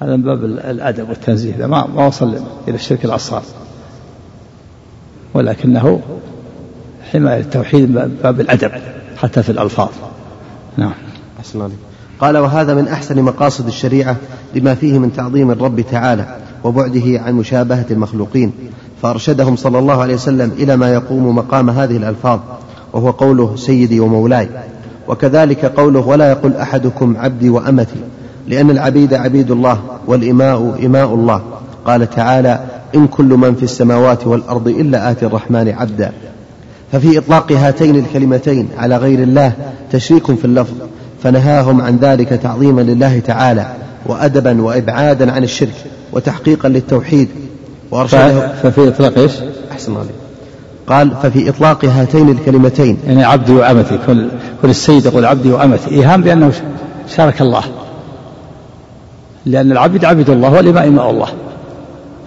هذا من باب الأدب والتنزيه. ما ما وصل إلى الشرك الأصغر. ولكنه حماية التوحيد من باب الأدب حتى في الألفاظ. نعم. أحسن الله قال وهذا من أحسن مقاصد الشريعة لما فيه من تعظيم الرب تعالى وبعده عن مشابهة المخلوقين فأرشدهم صلى الله عليه وسلم إلى ما يقوم مقام هذه الألفاظ وهو قوله سيدي ومولاي. وكذلك قوله ولا يقل أحدكم عبدي وأمتي. لأن العبيد عبيد الله والإماء إماء الله. قال تعالى إن كل من في السماوات والأرض إلا آتي الرحمن عبدا. ففي إطلاق هاتين الكلمتين على غير الله تشريك في اللفظ فنهاهم عن ذلك تعظيما لله تعالى وأدبا وإبعادا عن الشرك وتحقيقا للتوحيد وأرشده ففي إطلاق إيش؟ أحسن الله قال ففي إطلاق هاتين الكلمتين. يعني عبدي وأمتي كل, كل السيد يقول عبدي وأمتي إيهام بأنه شارك الله. لأن العبد عبد الله والإماء إماء الله.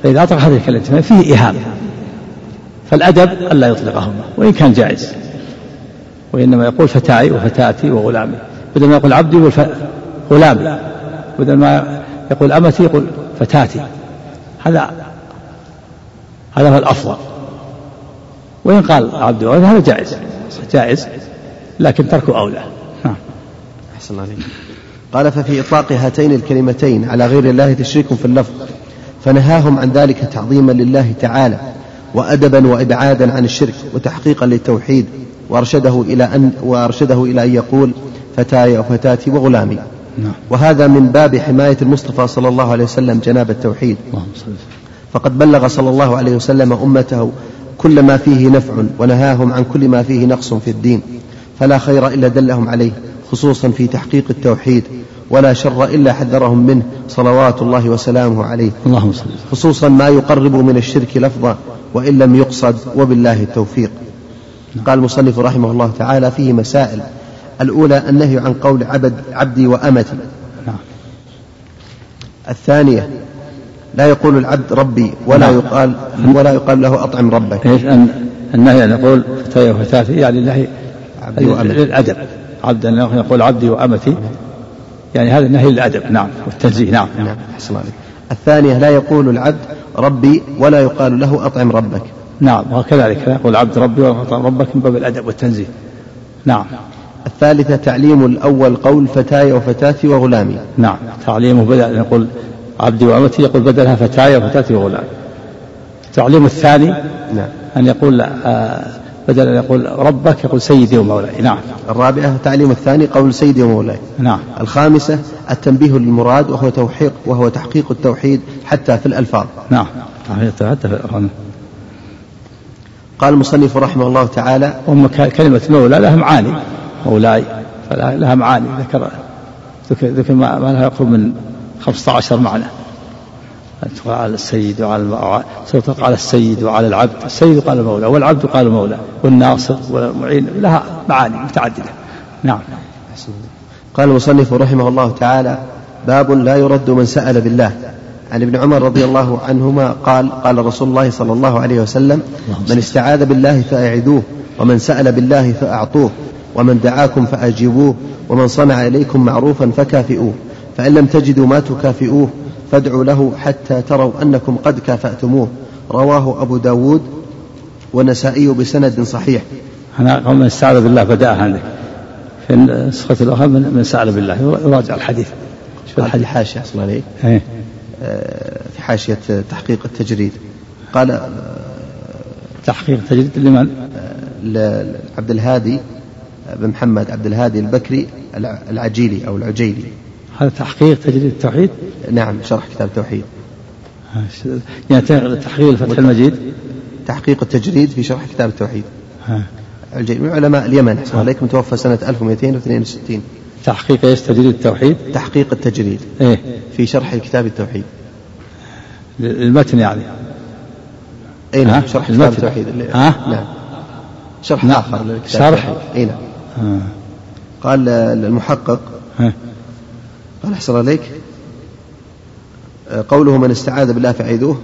فإذا أطلق هذه الكلمتين فيه إيهام فالأدب ألا يطلقهما وإن كان جائز. وإنما يقول فتاي وفتاتي وغلامي. بدل ما يقول عبدي يقول غلامي. بدل ما يقول أمتي يقول فتاتي. هذا هذا هو الأفضل. وإن قال عبد هذا جائز. جائز لكن تركه أولى. نعم أحسن عليك. قال ففي إطلاق هاتين الكلمتين على غير الله تشريك في اللفظ فنهاهم عن ذلك تعظيما لله تعالى وأدبا وإبعادا عن الشرك وتحقيقا للتوحيد وأرشده إلى أن وأرشده إلى أن يقول فتاي وفتاتي وغلامي. نعم. وهذا من باب حماية المصطفى صلى الله عليه وسلم جناب التوحيد. فقد بلغ صلى الله عليه وسلم أمته كل ما فيه نفع ونهاهم عن كل ما فيه نقص في الدين فلا خير إلا دلهم عليه. خصوصا في تحقيق التوحيد ولا شر إلا حذرهم منه. صلوات الله وسلامه عليه. اللهم صل خصوصا ما يقرب من الشرك لفظا وإن لم يقصد وبالله التوفيق. قال المصنف رحمه الله تعالى فيه مسائل. الأولى النهي عن قول عبد عبدي وأمتي. نعم. الثانية لا يقول العبد ربي ولا نعم. يقال ولا يقال له أطعم ربك. النهي أن يقول فتاي وفتاتي يعني النهي عبدي وأمتي. للأدب عبد أن يقول عبدي وأمتي. يعني هذا النهي للأدب. نعم. والتنزيه. نعم. نعم. عليك. الثانية لا يقول العبد ربي ولا يقال له أطعم ربك. نعم. وكذلك لا يقول عبد ربي وأطعم ربك من باب الأدب والتنزيه. نعم. الثالثة تعليم الأول قول فتاي وفتاتي وغلامي. نعم. تعليمه بدأ أن يقول عبدي وأمتي يقول بدلها فتاي وفتاتي وغلامي. التعليم الثاني نعم. أن يقول آه بدل أن يقول ربك يقول سيدي ومولاي. نعم. الرابعة تعليم الثاني قول سيدي ومولاي. نعم. الخامسة التنبيه للمراد وهو توحيق وهو تحقيق التوحيد حتى في الألفاظ. نعم. حتى في قال المصنف رحمه الله تعالى أم كلمة مولى لها معاني. مولاي فلها معاني. ذكر ذكر ما لها يقرب من 15 معنى. تقال على السيد وعلى تطلق على السيد وعلى العبد. السيد قال المولى والعبد قال المولى والناصر والمعين لها معاني متعددة. نعم. قال المصنف رحمه الله تعالى باب لا يرد من سأل بالله. عن ابن عمر رضي الله عنهما قال قال رسول الله صلى الله عليه وسلم من استعاذ بالله فأعذوه ومن سأل بالله فأعطوه ومن دعاكم فأجيبوه ومن صنع إليكم معروفا فكافئوه فإن لم تجدوا ما تكافئوه فادعوا له حتى تروا أنكم قد كافأتموه. رواه أبو داود والنسائي بسند صحيح. أنا من استعاذ بالله بدأها عندك في النسخة الأخرى من سأل بالله. يراجع الحديث. شوف الحديث. حاشية أصلا عليه إيه. آه، في حاشية تحقيق التجريد. قال آه، تحقيق التجريد لمن؟ آه، لعبد الهادي بن محمد عبد الهادي البكري العجيلي أو العجيلي. هذا تحقيق تجريد التوحيد؟ نعم شرح كتاب التوحيد. يعني تحقيق الفتح المجيد؟ تحقيق التجريد في شرح كتاب التوحيد. الجيد من علماء اليمن أحسن عليك متوفى سنة 1262 تحقيق إيش؟ تجريد التوحيد؟ تحقيق التجريد. إيه. في شرح كتاب التوحيد. المتن يعني. اي نعم شرح كتاب التوحيد. ها؟ نعم. شرح نعم. آخر شرح؟ اي نعم. قال المحقق قال أحسن عليك قوله من استعاذ بالله فعيذوه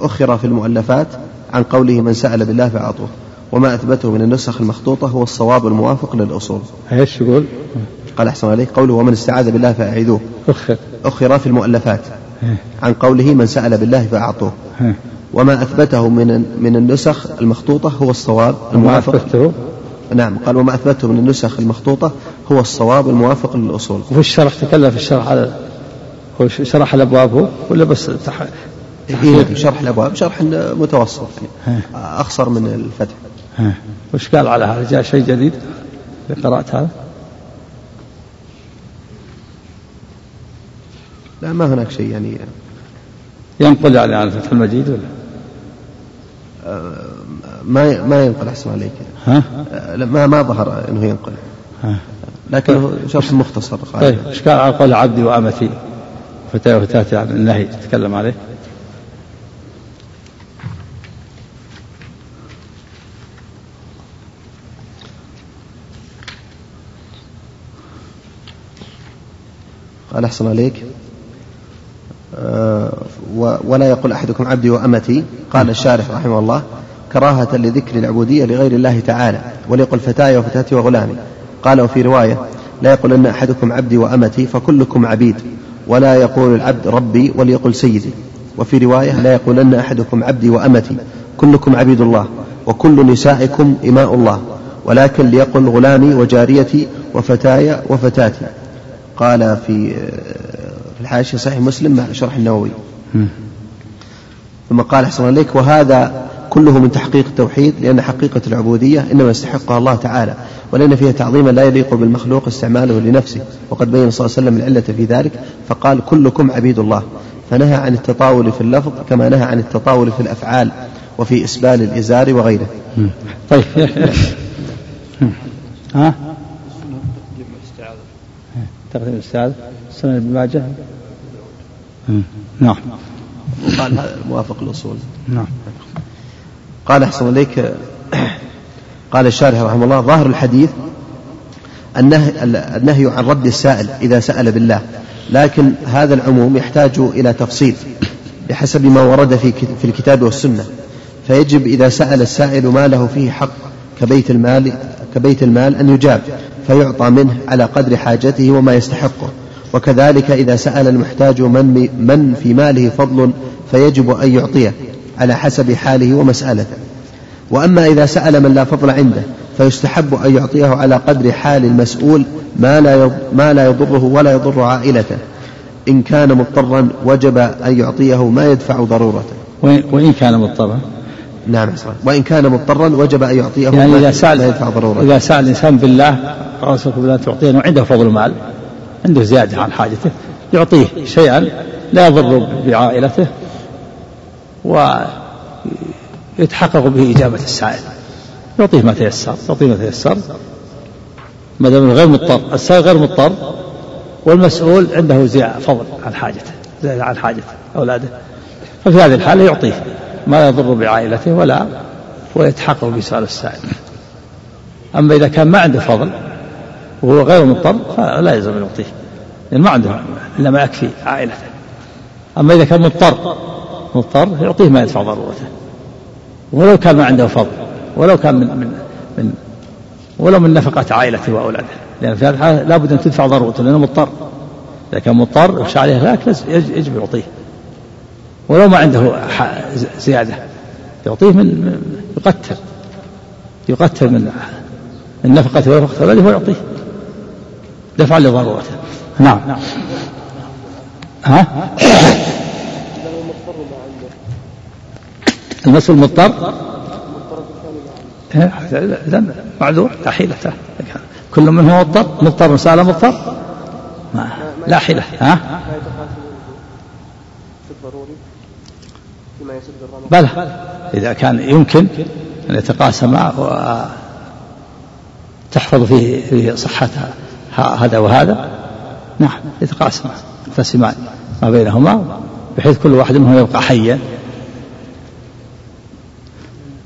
أخر في المؤلفات عن قوله من سأل بالله فأعطوه وما أثبته من النسخ المخطوطة هو الصواب الموافق للأصول. إيش يقول؟ قال أحسن عليك قوله ومن استعاذ بالله فأعيذوه أخر. أخر في المؤلفات عن قوله من سأل بالله فأعطوه وما أثبته من من النسخ المخطوطة هو الصواب الموافق. نعم قال وما أثبته من النسخ المخطوطة هو الصواب الموافق للأصول. وفي الشرح تكلم في الشرح على هو شرح الأبواب هو ولا بس تح... إيه شرح الأبواب شرح متوسط يعني أخصر من الفتح. وش قال على هذا؟ جاء شيء جديد قرأت هذا؟ لا ما هناك شيء يعني. ينقل يعني على فتح المجيد ولا؟ ما ما ينقل أحسن عليك. ها؟ آه، ما ما ظهر إنه ينقل. ها؟ لكنه شرح مختصر. طيب إيش قال على قول عبدي وأمتي؟ فتاة وفتاة عن النهي تتكلم عليه. قال أحسن عليك. آه، ولا يقول أحدكم عبدي وأمتي. قال الشارح رحمه الله. كراهة لذكر العبودية لغير الله تعالى وليقل فتاي وفتاتي وغلامي قال وفي رواية لا يقول أن أحدكم عبدي وأمتي فكلكم عبيد ولا يقول العبد ربي وليقل سيدي. وفي رواية لا يقولن أحدكم عبدي وأمتي كلكم عبيد الله وكل نسائكم إماء الله ولكن ليقل غلامي وجاريتي وفتاي وفتاتي. قال في في الحاشية صحيح مسلم مع شرح النووي. ثم قال أحسن عليك وهذا كله من تحقيق التوحيد لأن حقيقة العبودية إنما يستحقها الله تعالى ولأن فيها تعظيما لا يليق بالمخلوق استعماله لنفسه وقد بين صلى الله عليه وسلم العلة في ذلك فقال كلكم عبيد الله. فنهى عن التطاول في اللفظ كما نهى عن التطاول في الأفعال وفي إسبال الإزار وغيره. طيب. ها؟ تقديم الاستعاذة سنن ابن ماجه. نعم. قال هذا موافق الأصول نعم. قال أحسن إليك. قال الشارح رحمه الله ظاهر الحديث النهي, النهي عن رد السائل إذا سأل بالله لكن هذا العموم يحتاج إلى تفصيل بحسب ما ورد في في الكتاب والسنة. فيجب إذا سأل السائل ما له فيه حق كبيت المال كبيت المال أن يجاب فيعطى منه على قدر حاجته وما يستحقه. وكذلك إذا سأل المحتاج من, من في ماله فضل فيجب أن يعطيه. على حسب حاله ومسألته. وأما إذا سأل من لا فضل عنده فيستحب أن يعطيه على قدر حال المسؤول ما لا ما لا يضره ولا يضر عائلته. إن كان مضطرا وجب أن يعطيه ما يدفع ضرورته. وإن كان مضطرا؟ نعم وإن كان مضطرا وجب أن يعطيه يعني إذا سأل ما يدفع ضرورته. إذا سأل الإنسان بالله رسولك بالله تعطيه وعنده فضل مال عنده زيادة عن حاجته يعطيه شيئا لا يضر بعائلته ويتحقق به إجابة السائل. يعطيه ما تيسر يعطيه ما تيسر. ما دام غير مضطر السائل غير مضطر والمسؤول عنده زيادة فضل عن حاجته زيادة عن حاجة أولاده. ففي هذه الحالة يعطيه ما يضر بعائلته ولا ويتحقق بسؤال السائل. أما إذا كان ما عنده فضل وهو غير مضطر فلا يلزم أن يعطيه. لأن ما عنده إلا ما يكفي عائلته. أما إذا كان مضطر مضطر يعطيه ما يدفع ضرورته. ولو كان ما عنده فضل ولو كان من من من ولو من نفقة عائلته وأولاده. لأن في هذه الحالة لابد أن تدفع ضرورته لأنه مضطر. إذا كان مضطر يخشى عليه الهلاك يجب يعطيه. ولو ما عنده زيادة يعطيه من يقتل. يقتل من النفقة ونفقة أولاده ويعطيه. دفعا لضرورته. نعم. ها؟ المسؤول مضطر إذا معذور لا حيلة. كل منهم مضطر؟ مضطر مسألة مضطر؟ ما لا حيلة. ها؟ بلى إذا كان يمكن أن يتقاسم وتحفظ فيه فيه صحتها هذا وهذا. نعم يتقاسم يقتسمان ما بينهما بحيث كل واحد منهم يبقى حيا.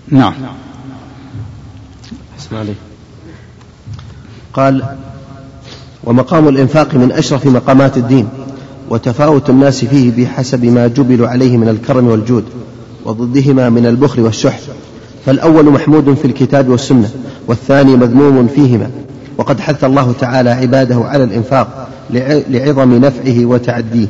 نعم. اسمع لي قال ومقام الإنفاق من أشرف مقامات الدين وتفاوت الناس فيه بحسب ما جبلوا عليه من الكرم والجود وضدهما من البخل والشح. فالأول محمود في الكتاب والسنة والثاني مذموم فيهما. وقد حث الله تعالى عباده على الإنفاق لعظم نفعه وتعديه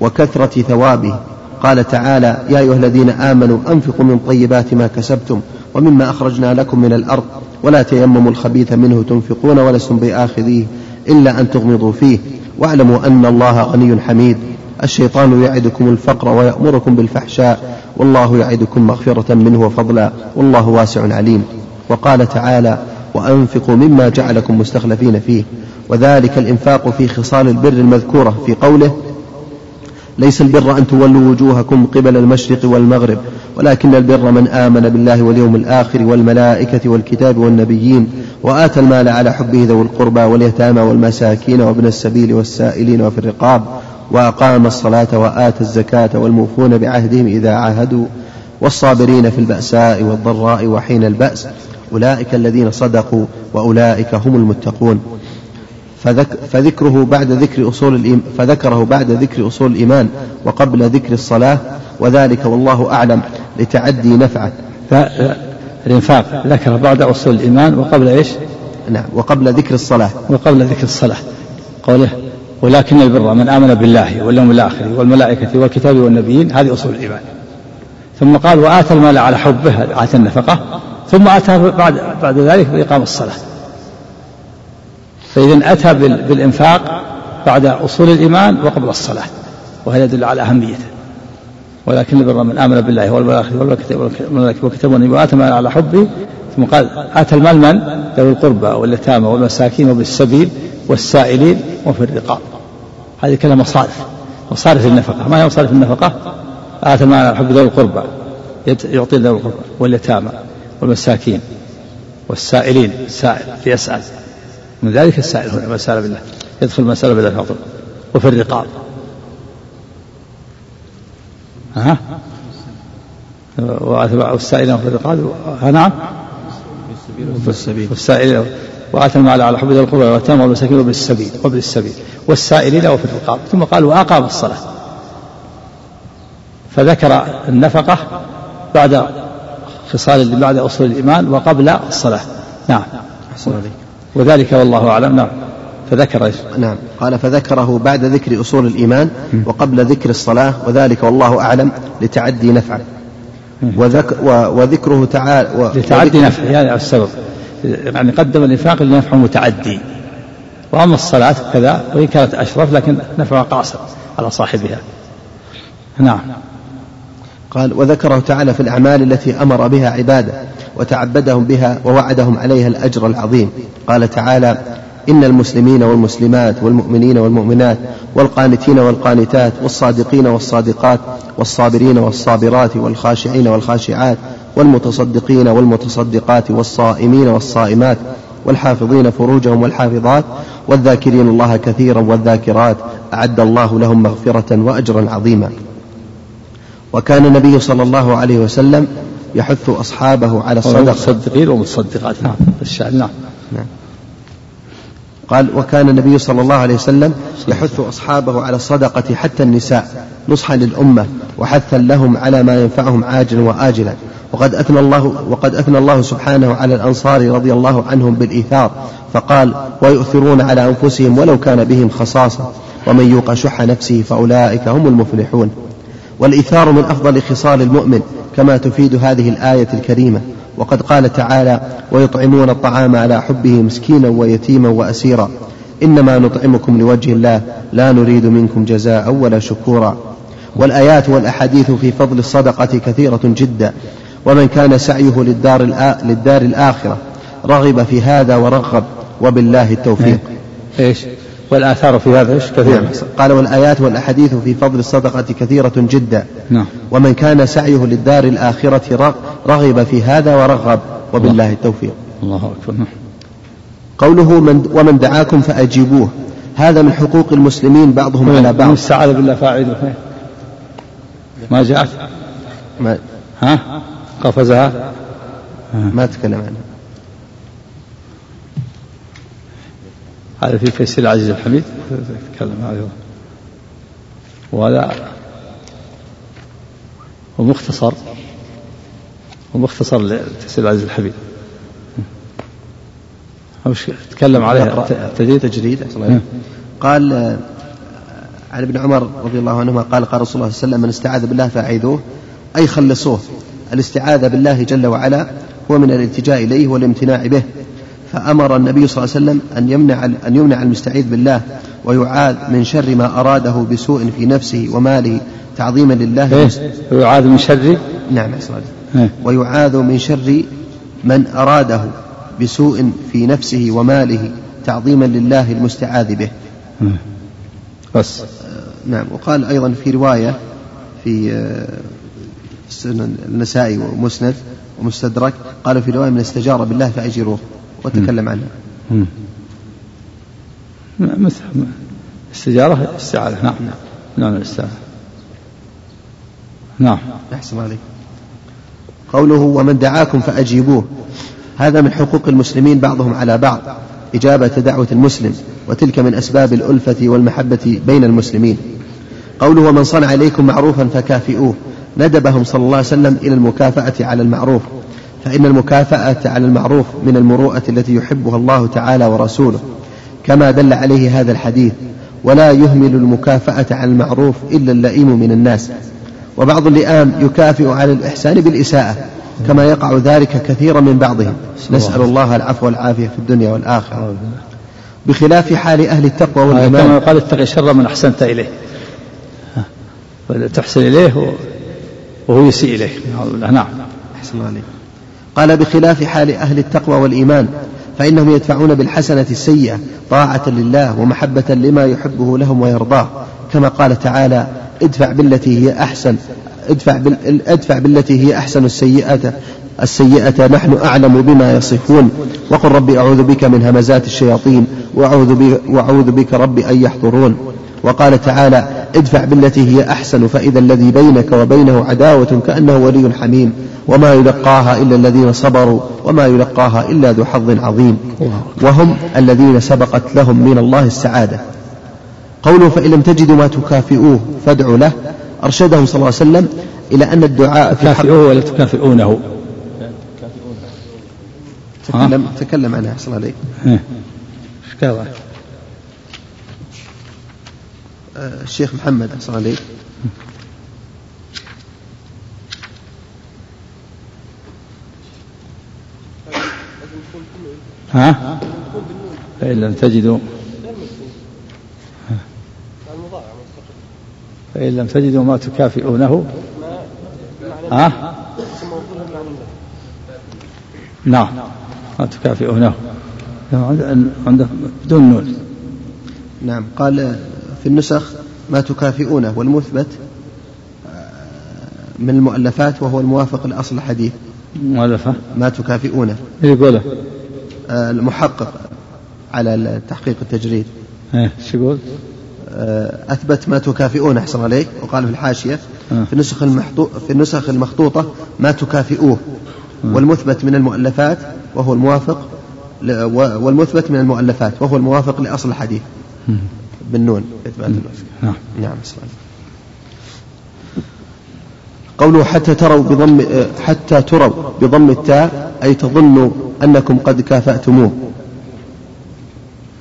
وكثرة ثوابه قال تعالى يا أيها الذين آمنوا أنفقوا من طيبات ما كسبتم ومما أخرجنا لكم من الأرض ولا تيمموا الخبيث منه تنفقون ولستم بآخذيه إلا أن تغمضوا فيه. واعلموا أن الله غني حميد. الشيطان يعدكم الفقر ويأمركم بالفحشاء والله يعدكم مغفرة منه وفضلا والله واسع عليم. وقال تعالى وأنفقوا مما جعلكم مستخلفين فيه. وذلك الإنفاق في خصال البر المذكورة في قوله ليس البر أن تولوا وجوهكم قبل المشرق والمغرب ولكن البر من آمن بالله واليوم الآخر والملائكة والكتاب والنبيين وآتى المال على حبه ذوي القربى واليتامى والمساكين وابن السبيل والسائلين وفي الرقاب وأقام الصلاة وآتى الزكاة والموفون بعهدهم إذا عاهدوا والصابرين في البأساء والضراء وحين البأس. أولئك الذين صدقوا وأولئك هم المتقون. فذك فذكره بعد ذكر أصول فذكره بعد ذكر أصول الإيمان وقبل ذكر الصلاة وذلك والله أعلم لتعدي نفعه. الإنفاق. ذكر بعد أصول الإيمان وقبل إيش؟ نعم وقبل ذكر الصلاة. وقبل ذكر الصلاة. قوله ولكن البر من آمن بالله واليوم الآخر والملائكة والكتاب والنبيين هذه أصول الإيمان. ثم قال وآتى المال على حبه آتى النفقة. ثم أتى بعد بعد ذلك بإقام الصلاة. فإذا أتى بالإنفاق بعد أصول الإيمان وقبل الصلاة وهذا يدل على أهميته. ولكن البر من آمن بالله والملائكة والملائكة والكتاب والنبي وآتى المال على حبه ثم قال آتى المال من؟ ذوي القربى واليتامى والمساكين وبالسبيل والسائلين وفي الرقاب. هذه كلها مصارف مصارف النفقة. ما هي مصارف النفقة؟ آتى المال على حب ذوي القربى يعطي ذوي القربى واليتامى والمساكين والسائلين السائل يسأل. من ذلك السائل هنا من سأل بالله. يدخل سأل بالله فضل. وفي الرقاب. ها؟ والسائلين في الرقاب. نعم. والسائلين. وآتى المال على حب ذي القربى واليتامى والمساكين وابن السبيل وابن السبيل والسائلين وفي الرقاب. ثم قال وأقام الصلاة. فذكر النفقة بعد خصال بعد أصول الإيمان وقبل الصلاة. نعم. وذلك والله أعلم. نعم. فذكر إيش؟ نعم. قال فذكره بعد ذكر أصول الإيمان وقبل ذكر الصلاة وذلك والله أعلم لتعدي نفعه. وذك وذكره تعالى لتعدي نفعه يعني السبب. يعني قدم الإنفاق لنفع متعدي وأما الصلاة كذا وإن كانت أشرف لكن نفعها قاصر على صاحبها. نعم. قال وذكره تعالى في الأعمال التي أمر بها عباده وتعبدهم بها ووعدهم عليها الأجر العظيم. قال تعالى إن المسلمين والمسلمات والمؤمنين والمؤمنات والقانتين والقانتات والصادقين والصادقات والصابرين والصابرات والخاشعين والخاشعات والمتصدقين والمتصدقات والصائمين والصائمات والحافظين فروجهم والحافظات والذاكرين الله كثيرا والذاكرات أعد الله لهم مغفرة وأجرا عظيما. وكان النبي صلى الله عليه وسلم يحث أصحابه على الصدقة. المتصدقين والمتصدقات نعم الشعر نعم. نعم. قال وكان النبي صلى الله عليه وسلم يحث أصحابه على الصدقة حتى النساء نصحا للأمة وحثا لهم على ما ينفعهم عاجلا وآجلا. وقد أثنى الله وقد أثنى الله سبحانه على الأنصار رضي الله عنهم بالإيثار. فقال ويؤثرون على أنفسهم ولو كان بهم خصاصة. ومن يوق شح نفسه فأولئك هم المفلحون. والإيثار من أفضل خصال المؤمن كما تفيد هذه الآية الكريمة. وقد قال تعالى ويطعمون الطعام على حبه مسكينا ويتيما وأسيرا. إنما نطعمكم لوجه الله لا نريد منكم جزاء ولا شكورا. والآيات والأحاديث في فضل الصدقة كثيرة جدا. ومن كان سعيه للدار, للدار الآخرة رغب في هذا ورغب. وبالله التوفيق. إيش؟ والآثار في هذا إيش؟ كثيرة نعم. قال والآيات والأحاديث في فضل الصدقة كثيرة جدا. نعم. ومن كان سعيه للدار الآخرة رغب في هذا ورغب. وبالله التوفيق. الله أكبر. نعم. قوله من ومن دعاكم فأجيبوه. هذا من حقوق المسلمين بعضهم على بعض. استعاذ بالله فاعله ما جاءت ما ها؟ قفزها؟ ما تكلم عنها هذا في فيصل العزيز الحميد. تكلم هذا وهذا ومختصر. ومختصر لتفسير العزيز الحميد. وش تكلم عليه؟ تجريد تجريد قال عن ابن عمر رضي الله عنهما قال قال رسول الله صلى الله عليه وسلم من استعاذ بالله فأعيذوه. أي خلصوه. الاستعاذة بالله جل وعلا هو من الالتجاء إليه والامتناع به. فأمر النبي صلى الله عليه وسلم أن يمنع أن يمنع المستعيذ بالله ويعاذ من شر ما أراده بسوء في نفسه وماله تعظيما لله إيه؟ ويعاذ من شر نعم إيه؟ ويعاذ من شر من أراده بسوء في نفسه وماله تعظيما لله المستعاذ به إيه. بس نعم وقال أيضا في رواية في سنن النسائي ومسند ومستدرك قال في رواية من استجار بالله فأجروه وتكلم عنها. مثل استجارة استعاذة نعم نعم. الاستعاذة نعم. أحسن عليك. قوله ومن دعاكم فأجيبوه. هذا من حقوق المسلمين بعضهم على بعض. إجابة دعوة المسلم وتلك من أسباب الألفة والمحبة بين المسلمين. قوله ومن صنع إليكم معروفا فكافئوه. ندبهم صلى الله عليه وسلم إلى المكافأة على المعروف. فإن المكافأة على المعروف من المروءة التي يحبها الله تعالى ورسوله كما دل عليه هذا الحديث ولا يهمل المكافأة على المعروف إلا اللئيم من الناس وبعض اللئام يكافئ على الإحسان بالإساءة كما يقع ذلك كثيرا من بعضهم. نسأل الله العفو والعافية في الدنيا والآخرة. بخلاف حال أهل التقوى والإيمان. كما قال اتق الشر من أحسنت إليه تحسن إليه وهو يسيء إليه. نعم. أحسن الله عليك قال بخلاف حال أهل التقوى والإيمان فإنهم يدفعون بالحسنة السيئة طاعة لله ومحبة لما يحبه لهم ويرضاه. كما قال تعالى ادفع بالتي هي أحسن ادفع, بال... ادفع بالتي هي أحسن السيئة السيئة نحن أعلم بما يصفون. وقل ربي أعوذ بك من همزات الشياطين وأعوذ بك, وأعوذ بك ربي أن يحضرون. وقال تعالى ادفع بالتي هي أحسن فإذا الذي بينك وبينه عداوة كأنه ولي حميم. وما يلقاها إلا الذين صبروا وما يلقاها إلا ذو حظ عظيم. وهم الذين سبقت لهم من الله السعادة. قوله فإن لم تجدوا ما تكافئوه فادعوا له. أرشدهم صلى الله عليه وسلم إلى أن الدعاء في حق ولا تكافئونه؟ تكلم, تكلم عنها. أحسن عليك إيش قال؟ الشيخ محمد أحسن عليك. ها؟ فإن لم تجدوا. فإن لم تجدوا ما تكافئونه. ها؟ نعم ما تكافئونه. عند بدون نون. نعم قال في النسخ ما تكافئونه والمثبت من المؤلفات وهو الموافق لأصل الحديث. مؤلفة. ما تكافئونه. يقوله. آه، المحقق على تحقيق التجريد. إيه يقول؟ آه، أثبت ما تكافئون أحسن عليك وقال في الحاشية. آه. في النسخ في النسخ المخطوطة ما تكافئوه. والمثبت من المؤلفات وهو الموافق والمثبت من المؤلفات وهو الموافق لأصل الحديث. بالنون. نعم. نعم. قوله حتى تروا بضم حتى تروا بضم التاء أي تظنوا أنكم قد كافأتموه.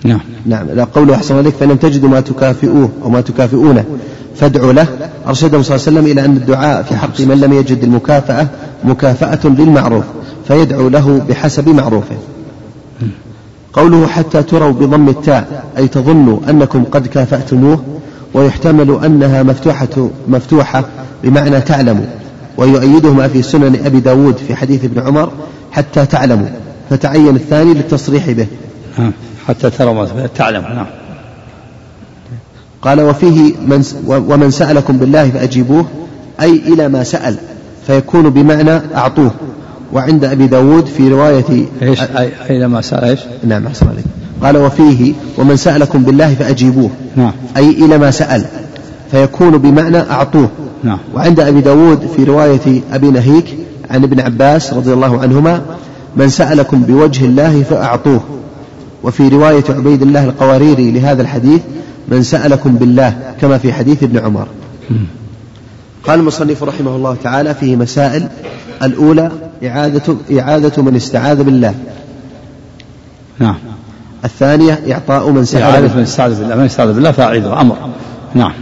نعم. نعم لا قوله أحسن عليك فإن لم تجدوا ما تكافئوه أو ما تكافئونه فادعوا له. أرشدهم صلى الله عليه وسلم إلى أن الدعاء في حق من لم يجد المكافأة مكافأة بالمعروف فيدعو له بحسب معروفه. قوله حتى تروا بضم التاء أي تظنوا أنكم قد كافأتموه ويحتمل أنها مفتوحة مفتوحة بمعنى تعلموا ويؤيده ما في سنن أبي داود في حديث ابن عمر حتى تعلموا. فتعين الثاني للتصريح به. حتى تروا تعلموا نعم. قال وفيه من ومن سألكم بالله فأجيبوه أي إلى ما سأل فيكون بمعنى أعطوه. وعند أبي داود في رواية إيش؟ أي ما سأل؟ إيش؟ نعم أحسن عليك. قال وفيه ومن سألكم بالله فأجيبوه. نعم. أي إلى ما سأل فيكون بمعنى أعطوه. نعم. وعند أبي داود في رواية أبي نهيك عن ابن عباس رضي الله عنهما من سألكم بوجه الله فأعطوه. وفي رواية عبيد الله القواريري لهذا الحديث من سألكم بالله كما في حديث ابن عمر. قال المصنف رحمه الله تعالى فيه مسائل الأولى إعادة إعادة من استعاذ بالله. نعم. الثانية إعطاء من سأل إعادة من استعاذ بالله. من استعاذ بالله فأعيده أمر نعم.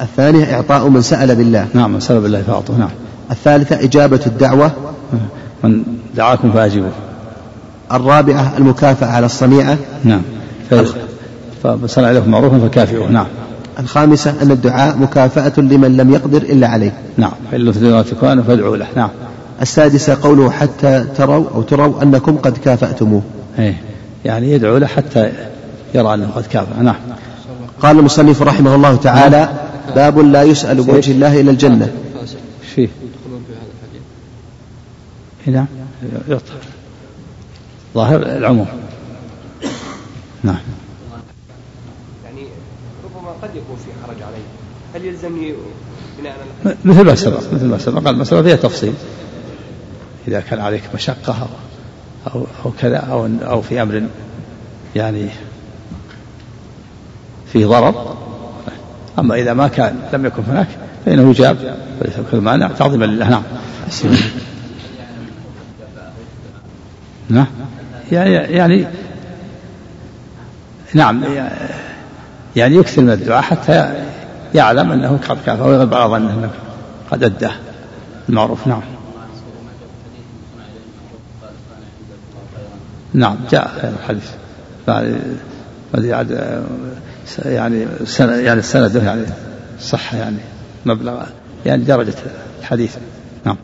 الثانية إعطاء من سأل بالله. نعم من سأل بالله فأعطوه. نعم. الثالثة إجابة الدعوة. من دعاكم فأجيبوه الرابعة المكافأة على الصنيعة. نعم. فمن صنع لكم معروفا فكافئوه. نعم. الخامسة أن الدعاء مكافأة لمن لم يقدر إلا عليه. نعم. فإن لم تكون فادعوا له. نعم. السادسة قوله حتى تروا أو تروا أنكم قد كافأتموه. إيه. يعني يدعو له حتى يرى أنه قد كافأ. نعم. قال المصنف رحمه الله تعالى باب لا يسأل بوجه الله إلى الجنة. فيه نعم ظاهر العموم. نعم. يعني ربما قد يكون في حرج عليه. هل يلزمني بناء على مثل ما سبق مثل ما سبق. المسألة فيها تفصيل. إذا كان عليك مشقة أو أو, كذا أو أو في أمر يعني في ضرر. أما إذا ما كان لم يكن هناك فإنه يجاب وليس كل مانع تعظيما لله. نعم. نعم يعني نعم. يعني يكثر من الدعاء حتى يعلم أنه قد كافى ويغلب على ظنه أنه قد أداه المعروف. نعم. نعم جاء الحديث. يعني سنة يعني سنده يعني صح يعني مبلغ يعني درجة الحديث. نعم.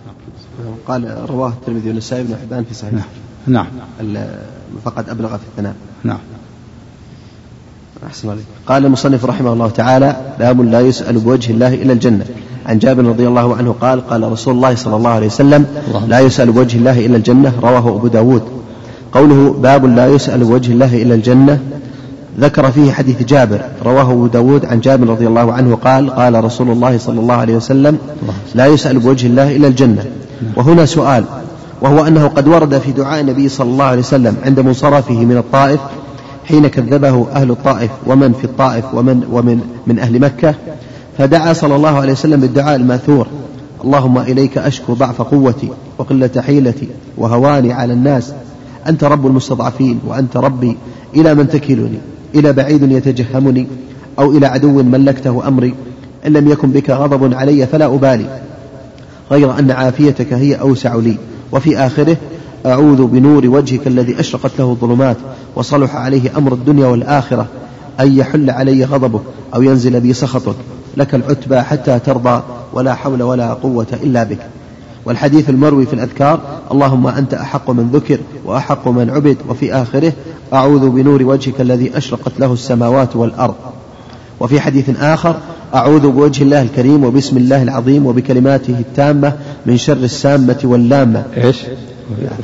قال رواه الترمذي والنسائي بن حبان في صحيح. نعم. نعم. فقد أبلغ في الثناء. نعم. أحسن عليك. قال المصنف رحمه الله تعالى باب لا يسأل بوجه الله إلى الجنة. عن جابر رضي الله عنه قال قال رسول الله صلى الله عليه وسلم لا يسأل بوجه الله إلى الجنة. رواه أبو داود. قوله باب لا يسأل بوجه الله إلى الجنة ذكر فيه حديث جابر رواه أبو داود عن جابر رضي الله عنه قال قال رسول الله صلى الله عليه وسلم لا يسأل بوجه الله إلى الجنة. وهنا سؤال وهو أنه قد ورد في دعاء النبي صلى الله عليه وسلم عند منصرفه من الطائف حين كذبه أهل الطائف ومن في الطائف ومن ومن من أهل مكة؟ فدعا صلى الله عليه وسلم بالدعاء الماثور اللهم إليك أشكو ضعف قوتي وقلة حيلتي وهواني على الناس أنت رب المستضعفين وأنت ربي إلى من تكلني إلى بعيد يتجهمني أو إلى عدو ملكته أمري إن لم يكن بك غضب علي فلا أبالي. غير أن عافيتك هي أوسع لي وفي آخره أعوذ بنور وجهك الذي أشرقت له الظلمات وصلح عليه أمر الدنيا والآخرة أن يحل علي غضبك أو ينزل بي سخطك لك العتبى حتى ترضى ولا حول ولا قوة إلا بك. والحديث المروي في الأذكار اللهم أنت أحق من ذكر وأحق من عبد وفي آخره أعوذ بنور وجهك الذي أشرقت له السماوات والأرض. وفي حديث آخر أعوذ بوجه الله الكريم وبسم الله العظيم وبكلماته التامة من شر السامة واللامة. إيش؟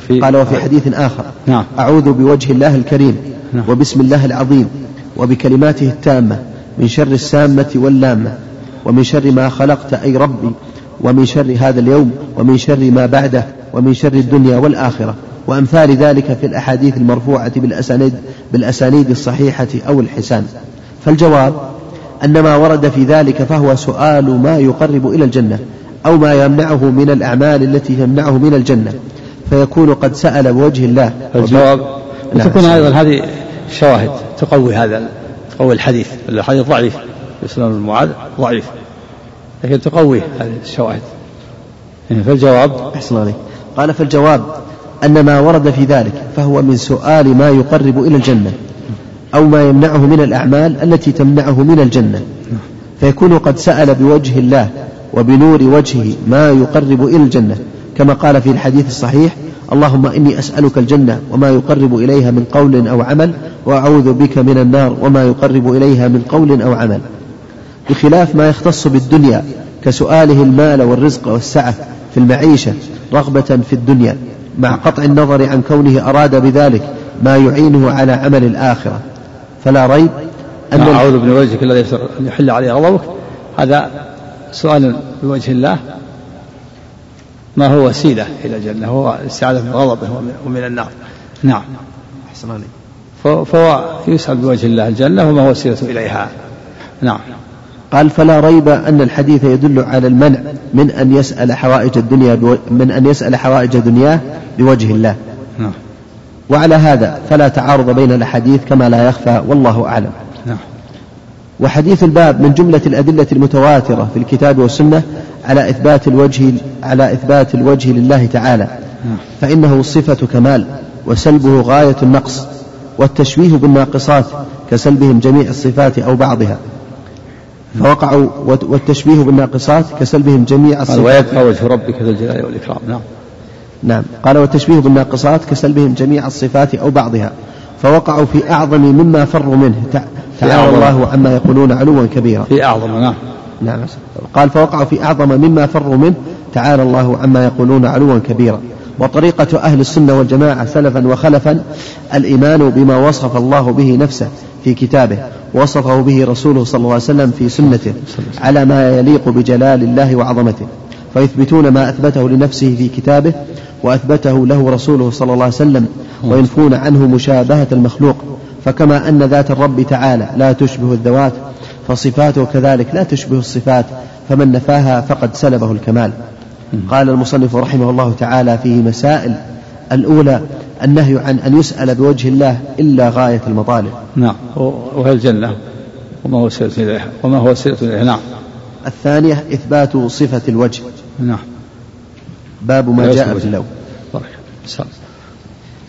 في قال وفي حديث آخر نعم. أعوذ بوجه الله الكريم نعم. وبسم الله العظيم وبكلماته التامة من شر السامة واللامة ومن شر ما خلقت أي ربي ومن شر هذا اليوم ومن شر ما بعده ومن شر الدنيا والآخرة. وأمثال ذلك في الأحاديث المرفوعة بالأسانيد, بالأسانيد الصحيحة أو الحسان. فالجواب أن ما ورد في ذلك فهو سؤال ما يقرب إلى الجنة أو ما يمنعه من الأعمال التي تمنعه من الجنة. فيكون قد سأل بوجه الله. الجواب وتكون أيضا هذه شواهد تقوي هذا تقوي الحديث. الحديث ضعيف. الإسلام المعاذ ضعيف. لكن تقوي هذه الشواهد. يعني فالجواب أحسن عليك. قال فالجواب أن ما ورد في ذلك فهو من سؤال ما يقرب إلى الجنة أو ما يمنعه من الأعمال التي تمنعه من الجنة. فيكون قد سأل بوجه الله وبنور وجهه ما يقرب إلى الجنة. كما قال في الحديث الصحيح اللهم إني أسألك الجنة وما يقرب إليها من قول أو عمل وأعوذ بك من النار وما يقرب إليها من قول أو عمل. بخلاف ما يختص بالدنيا كسؤاله المال والرزق والسعة في المعيشة رغبة في الدنيا مع قطع النظر عن كونه أراد بذلك ما يعينه على عمل الآخرة. فلا ريب أن أعوذ بوجهك الذي يحل عليه غضبك. هذا سؤال بوجه الله. ما هو وسيلة إلى الجنة؟ هو الاستعاذة من غضبه ومن النار. نعم. أحسن عليك فهو يسأل بوجه الله الجنة وما هو وسيلة إليها. نعم. قال فلا ريب أن الحديث يدل على المنع من أن يسأل حوائج الدنيا. من أن يسأل حوائج دنياه بوجه الله. نعم. وعلى هذا فلا تعارض بين الأحاديث كما لا يخفى والله أعلم. نعم. وحديث الباب من جملة الأدلة المتواترة في الكتاب والسنة على إثبات الوجه على إثبات الوجه لله تعالى. فإنه صفة كمال وسلبه غاية النقص والتشبيه بالناقصات كسلبهم جميع الصفات أو بعضها. فوقعوا والتشبيه بالناقصات كسلبهم جميع الصفات. ويبقى وجه ربك ذو الجلال والإكرام. نعم. نعم. قال والتشبيه بالناقصات كسلبهم جميع الصفات أو بعضها. فوقعوا في أعظم مما فروا منه. تعالى الله عما يقولون علوا كبيرا. في أعظم نعم. نعم. قال فوقعوا في أعظم مما فروا منه. تعالى الله عما يقولون علوا كبيرا. وطريقة أهل السنة والجماعة سلفا وخلفا الإيمان بما وصف الله به نفسه. في كتابه وصفه به رسوله صلى الله عليه وسلم في سنته على ما يليق بجلال الله وعظمته. فيثبتون ما أثبته لنفسه في كتابه وأثبته له رسوله صلى الله عليه وسلم وينفون عنه مشابهة المخلوق. فكما أن ذات الرب تعالى لا تشبه الذوات فصفاته كذلك لا تشبه الصفات فمن نفاها فقد سلبه الكمال. قال المصنف رحمه الله تعالى فيه مسائل الأولى النهي عن أن يسأل بوجه الله إلا غاية المطالب. نعم. وهي الجنة. وما هو سيرة إليها. وما هو سيرة إليها. نعم. الثانية إثبات صفة الوجه. نعم. باب ما جاء في اللون بارك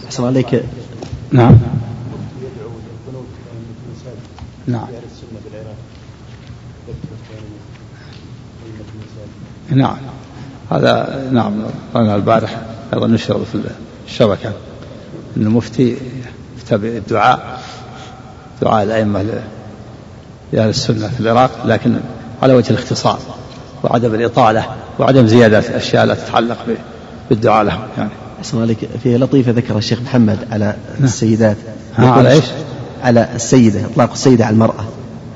أحسن عليك. نعم. نعم. نعم. هذا نعم. قالنا البارح أيضا نشر في الشبكة. أن المفتي افتى بالدعاء. دعاء الأئمة لأهل السنة في العراق لكن على وجه الاختصار وعدم الإطالة وعدم زيادة أشياء لا تتعلق بالدعاء لهم يعني. أحسن عليك. في لطيفة ذكر الشيخ محمد على نعم. السيدات. على إيش؟ على السيدة إطلاق السيدة على المرأة.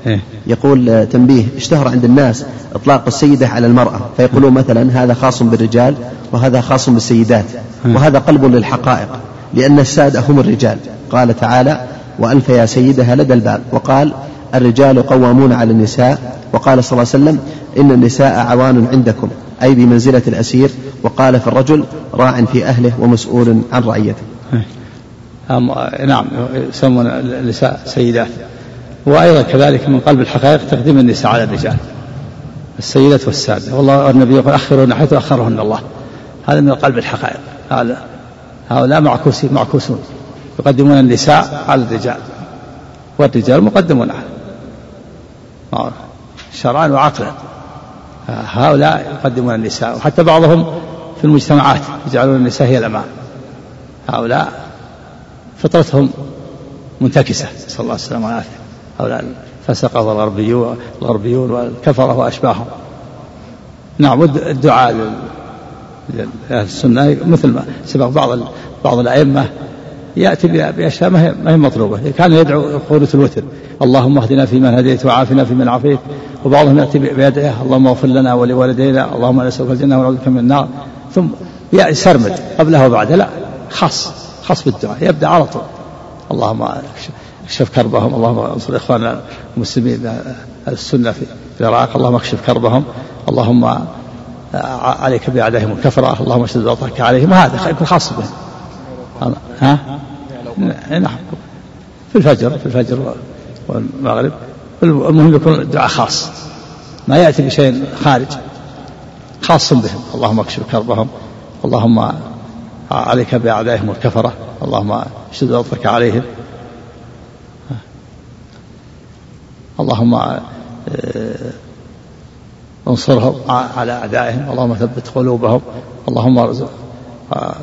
إيه؟ يقول تنبيه اشتهر عند الناس إطلاق السيدة على المرأة. فيقولون مثلا هذا خاص بالرجال وهذا خاص بالسيدات وهذا قلب للحقائق. لأن السادة هم الرجال. قال تعالى وألف يا سيدها لدى الباب. وقال الرجال قوامون على النساء. وقال صلى الله عليه وسلم إن النساء عوان عندكم. أي بمنزلة الأسير. وقال في الرجل راع في أهله ومسؤول عن رعيته. نعم يسمون النساء سيدات. وأيضا كذلك من قلب الحقائق تقديم النساء على الرجال. السيدة والسادة. والله النبي يقول أخرون حيث أخرهن الله. هذا من قلب الحقائق. هذا هؤلاء معكوسين معكوسون. يقدمون النساء على الرجال. والرجال مقدمون على. شرعا وعقلا. هؤلاء يقدمون النساء. وحتى بعضهم في المجتمعات يجعلون النساء هي الأمام. هؤلاء فطرتهم منتكسة. نسأل الله السلامة والعافية. هؤلاء الفسقة والغربيون الغربيون والكفرة وأشباههم. نعم الدعاء لأهل السنة مثل ما سبق بعض بعض الأئمة يأتي بأشياء ما هي مطلوبة كان يدعو قولة الوتر اللهم اهدنا فيمن هديت وعافنا فيمن عافيت وبعضهم يأتي بيديه اللهم اغفر لنا ولوالدينا اللهم نسألك الجنة ونعوذ بك من النار ثم يسرمد قبلها وبعدها لا خاص خاص بالدعاء يبدأ على طول اللهم اكشف كربهم اللهم انصر إخواننا المسلمين السنة في العراق اللهم اكشف كربهم اللهم عليك بأعدائهم الكفرة اللهم اشدد وطأك عليهم. وهذا يكون خاص بهم. ها؟ نعم. في الفجر في الفجر والمغرب. المهم يكون الدعاء خاص. ما يأتي بشيء خارج خاص بهم. اللهم اكشف كربهم. اللهم عليك بأعدائهم الكفرة. اللهم اشدد وطأك عليهم. اللهم آه، انصرهم. على أعدائهم. اللهم ثبت قلوبهم. اللهم آه،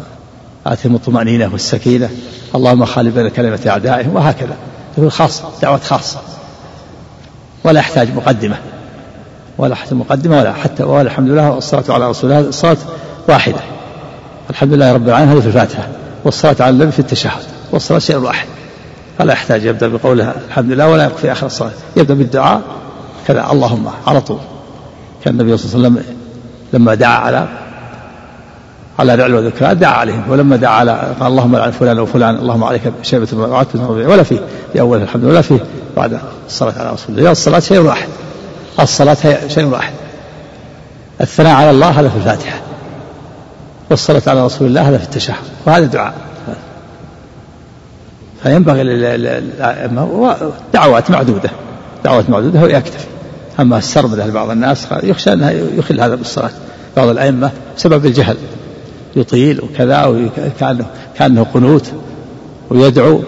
آتهم الطمأنينة والسكينة. اللهم خالف بين كلمة أعدائهم وهكذا. يقول خاصة دعوة خاصة. ولا يحتاج مقدمة. ولا يحتاج مقدمة ولا حتى ولا الحمد لله والصلاة على رسول الله. الصلاة واحدة. الحمد لله رب العالمين. هذه في الفاتحة. والصلاة على النبي في التشهد. والصلاة شيء واحد. فلا يحتاج يبدأ بقولها الحمد لله ولا في آخر الصلاة. يبدأ بالدعاء. كذا. اللهم على طول. كان النبي صلى الله عليه وسلم لما دعا على على رعل وذكرى دعا عليهم. ولما دعا على قال اللهم لعن فلان وفلان اللهم عليك بشيبة وعدت ولا فيه. في أول الحمد لله فيه. بعد الصلاة على رسول الله. الصلاة شيء واحد. الصلاة شيء واحد. الثناء على الله هذا في الفاتحة. والصلاة على رسول الله هذا في التشهد. وهذا دعاء. فينبغي للأئمة دعوات معدودة. دعوة معدودة ويكتفي أما السرمدة لبعض الناس يخشى أنها يخل هذا بالصلاة. بعض الأئمة بسبب الجهل يطيل وكذا وكأنه كأنه قنوت ويدعو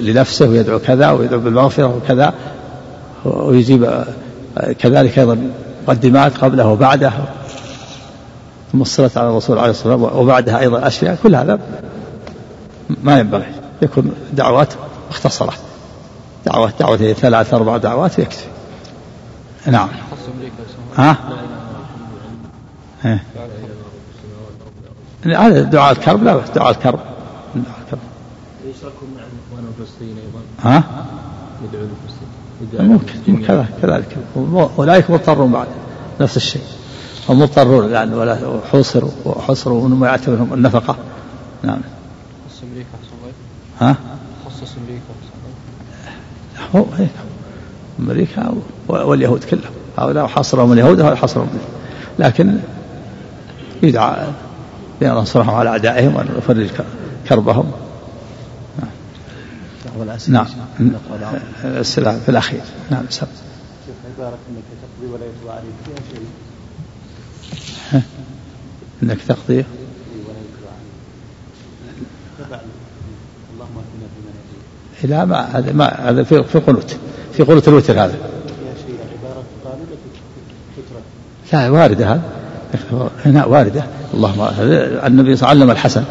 لنفسه ويدعو كذا ويدعو بالمغفرة وكذا ويجيب كذلك أيضا مقدمات قبله وبعده ثم الصلاة على الرسول عليه الصلاة والسلام وبعدها أيضا أشياء كل هذا ما ينبغي. يكون دعوات مختصرة. دعوات دعوة ثلاث أربع دعوات يكفي. نعم. ها؟ إيه. هذا دعاء الكرب لا بأس دعاء الكرب. دعاء الكرب. يشركون مع الاخوان الفلسطينيين أيضا ها؟ يدعون الفلسطينيين ممكن كذا كذلك. اولئك مضطرون بعد نفس الشيء. هم مضطرون يعني ولا حوصروا وحصروا وما يعتبرهم النفقة. نعم. ها؟ خصص أمريكا هو هيك أمريكا واليهود كلهم. هؤلاء حصرهم اليهود وهؤلاء حصرهم لكن يدعى بأن ننصرهم على أعدائهم وأن نفرج كربهم. نعم. السلام في الأخير. نعم سلام. عبارة أنك تقضي ولا يتبع عليك فيها شيء؟ أنك تقضي؟ ولا يتبع عليك. اللهم اهدنا فيمن لا ما هذا ما هذا في في قنوت. في قنوت الوتر هذا. لا واردة هذا. هنا واردة. اللهم النبي صلى الله عليه علم الحسن.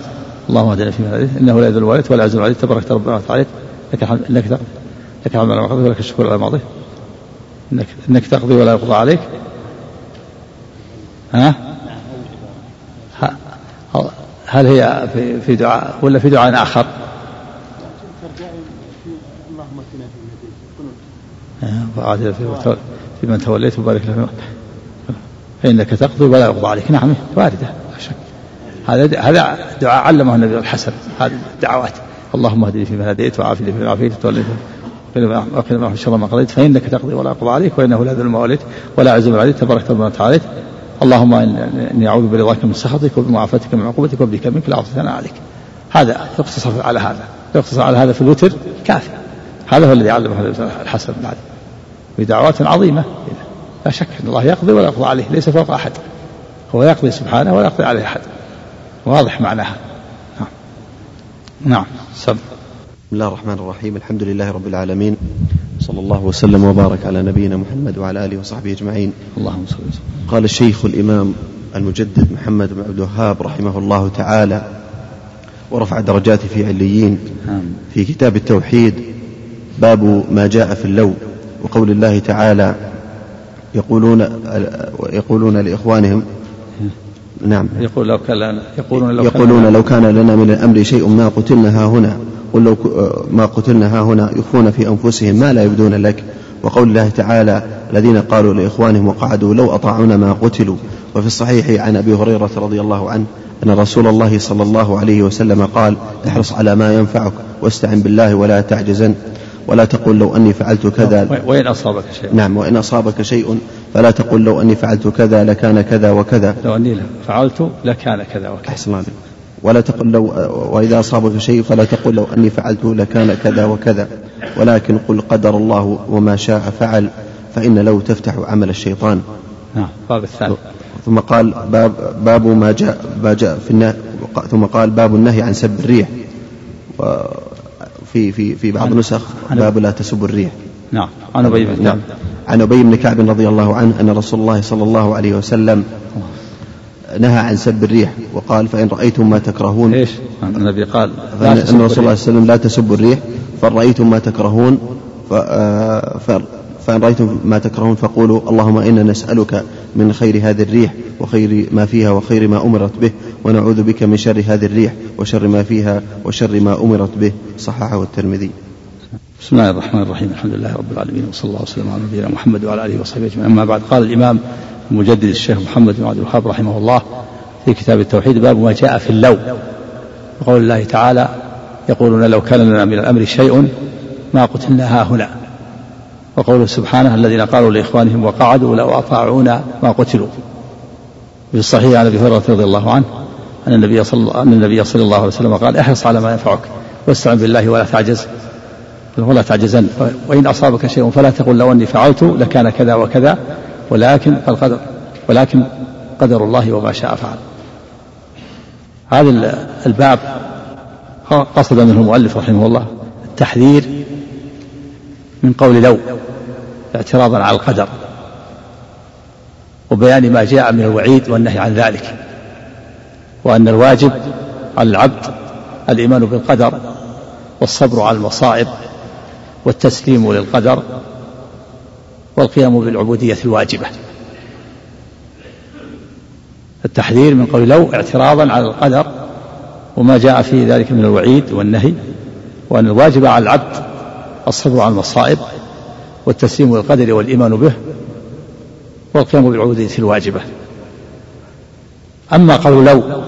اللهم اهدنا فيمن هديت. إنه لا يذل الوالد ولا يعز الوالد تبارك ربنا وتعالى لك الحمد إنك تقضي لك الحمد على ما قضيت ولك الشكر على ما قضيت. انك إنك تقضي ولا يقضى عليك. ها؟ هل هي في في دعاء ولا في دعاء آخر؟ وعادل في في من توليت وبارك له فإنك تقضي ولا يقضى عليك. نعم واردة لا شك. هذا هذا دعاء علمه النبي الحسن. هذه الدعوات. اللهم اهدني فيمن هديت وعافني فيما عافيت. وتولني وقنا شر ما قضيت. فإنك تقضي ولا يقضى عليك وإنه لا ذل وليت ولا عز عليك. تبارك ربنا وتعالى اللهم إني أعوذ برضاك من سخطك وبمعافاتك من عقوبتك وبك منك. لا اعطي عليك. هذا يقتصر على هذا. يقتصر على هذا في الوتر كافي. هذا هو الذي علمه الحسن علي بدعوات عظيمة. لا شك أن الله يقضي ولا يقضى عليه ليس فوق أحد. هو يقضي سبحانه ولا يقضي عليه أحد. واضح معناها. نعم. سب. بسم الله الرحمن الرحيم. الحمد لله رب العالمين. صلى الله وسلم وبارك على نبينا محمد وعلى آله وصحبه أجمعين. اللهم صل وسلم. قال الشيخ الإمام المجدد محمد بن عبد الوهاب رحمه الله تعالى ورفع درجاته في عليين في كتاب التوحيد باب ما جاء في اللو وقول الله تعالى يقولون يقولون لإخوانهم نعم. يقول لو كان يقولون لو يقولون كان لو كان لنا من الأمر شيء ما قتلنا ها هنا قل لو ما قتلنا ها هنا يخفون في أنفسهم ما لا يبدون لك. وقول الله تعالى الذين قالوا لإخوانهم وقعدوا لو أطاعونا ما قتلوا. وفي الصحيح عن أبي هريرة رضي الله عنه أن رسول الله صلى الله عليه وسلم قال احرص على ما ينفعك واستعن بالله ولا تعجزن. ولا تقل لو أني فعلت كذا. وإن أصابك شيء؟ نعم وإن أصابك شيء فلا تقل لو أني فعلت كذا لكان كذا وكذا. لو أني فعلت لكان كذا وكذا. أحسن عليك. ولا تقل لو وإذا أصابك شيء فلا تقل لو أني فعلت لكان كذا وكذا. ولكن قل قدر الله وما شاء فعل فإن لو تفتح عمل الشيطان. نعم الباب الثاني. ثم قال باب باب ما جاء ما جاء في النهي ثم قال باب النهي عن سب الريح. في في في بعض النسخ باب لا تسب الريح. نعم. عن أبي بن نعم. عن أبي بن كعب رضي الله عنه أن رسول الله صلى الله عليه وسلم نهى عن سب الريح وقال فإن رأيتم ما تكرهون إيش؟ النبي قال ان رسول الله صلى الله عليه وسلم لا تسبوا الريح. فان رايتم ما تكرهون آه، فإن رأيتم ما تكرهون فقولوا اللهم إنا نسألك من خير هذه الريح وخير ما فيها وخير ما أمرت به ونعوذ بك من شر هذه الريح وشر ما فيها وشر ما أمرت به. صححه الترمذي. بسم الله الرحمن الرحيم. الحمد لله رب العالمين وصلى الله وسلم على نبينا محمد وعلى آله وصحبه أجمعين. أما بعد قال الإمام المجدد الشيخ محمد بن عبد الوهاب رحمه الله في كتاب التوحيد باب ما جاء في اللو. وقول الله تعالى يقولون لو كان لنا من الأمر شيء ما قتلنا ها هنا وقوله سبحانه الذين قالوا لإخوانهم وقعدوا لو أطاعونا ما قتلوا. في الصحيح عن أبي هريرة رضي الله عنه أن النبي صلى أن النبي صلى الله عليه وسلم قال احرص على ما ينفعك واستعن بالله ولا تعجز. ولا تعجزن. وإن أصابك شيء فلا تقل لو أني فعلت لكان كذا وكذا. ولكن القدر ولكن قدر الله وما شاء فعل. هذا الباب قصد منه المؤلف رحمه الله التحذير من قول لو. اعتراضا على القدر وبيان ما جاء من الوعيد والنهي عن ذلك وأن الواجب على العبد الإيمان بالقدر والصبر على المصائب والتسليم للقدر والقيام بالعبودية الواجبة. التحذير من قول لو اعتراضا على القدر وما جاء في ذلك من الوعيد والنهي وأن الواجب على العبد الصبر على المصائب والتسليم للقدر والإيمان به والقيام بالعبودية الواجبة. أما قول لو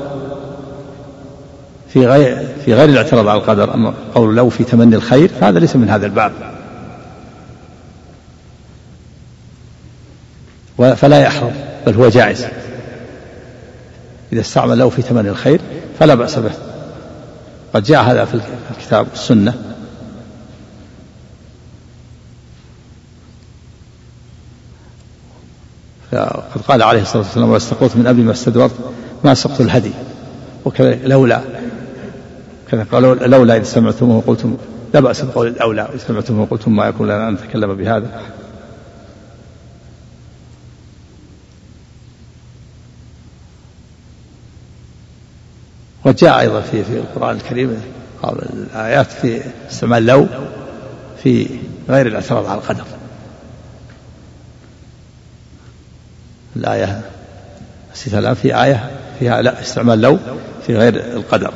في غير في غير الاعتراض على القدر أما قول لو في تمني الخير فهذا ليس من هذا الباب. فلا يحرم بل هو جائز. إذا استعمل له في تمني الخير فلا بأس به. قد جاء هذا في الكتاب والسنة. قد قال عليه الصلاة والسلام واستقوت من أبي ما استدبرت ما سقت الهدي. وكذا لولا كذا قالوا لولا إذ سمعتموه قلتم لا بأس بقول الأولى إذ سمعتموه قلتم ما يكون لنا أن نتكلم بهذا. وجاء أيضا في في القرآن الكريم الآيات في استعمال لو في غير الاعتراض على القدر. الآية نسيتها الآن في آية فيها لا استعمال لو في غير القدر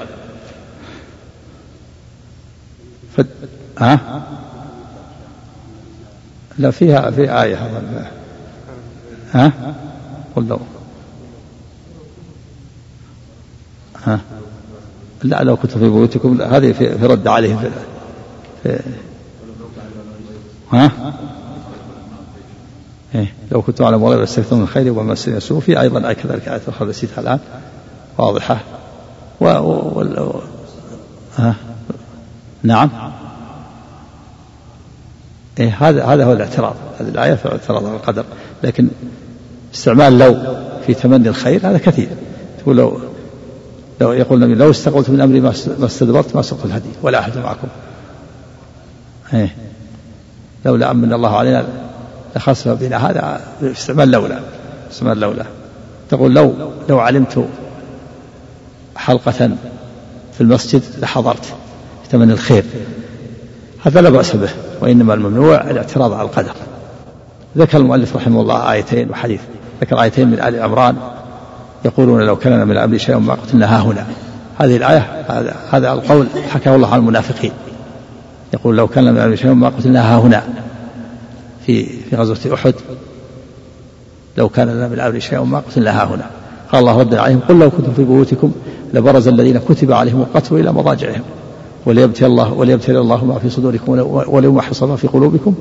ف... ها؟ لا فيها في آية ها؟ قل لو ها؟ لا لو كنت في بيوتكم هذه في, في رد عليهم في, في ها؟ إيه. لو كنت أعلم لاستكثرت من الخير وما مسني السوء في أيضا كذلك آية أخرى نسيتها الآن واضحة. و, و... و... ها؟ نعم. إيه هذا هذا هو الاعتراض. هذه الآية في الاعتراض على القدر. لكن استعمال لو في تمني الخير هذا كثير. تقول لو لو يقول النبي لو استقبلت من أمري ما استدبرت ما سقت الهدي ولا أحد معكم. إيه. لولا أمن الله علينا لخسف بنا. هذا استعمال لولا استعمال لولا. تقول لو لو علمت حلقة في المسجد لحضرت تمني الخير. هذا لا بأس به وإنما الممنوع الاعتراض على القدر. ذكر المؤلف رحمه الله آيتين وحديث. ذكر آيتين من آل عمران. يقولون لو كان من الأمر شيء ما قتلنا ها هنا. هذه الآية هذا هذا القول حكاه الله عن المنافقين. يقول لو كان من الأمر شيء ما قتلنا ها هنا. في في غزوة أحد لو كان لنا من الأمر شيء ما قتلنا ها هنا. قال الله رد عليهم قل لو كنتم في بيوتكم لبرز الذين كتب عليهم القتل إلى مضاجعهم. وليبتلي الله وليبتلي الله ما في صدوركم وليمحص ما في قلوبكم.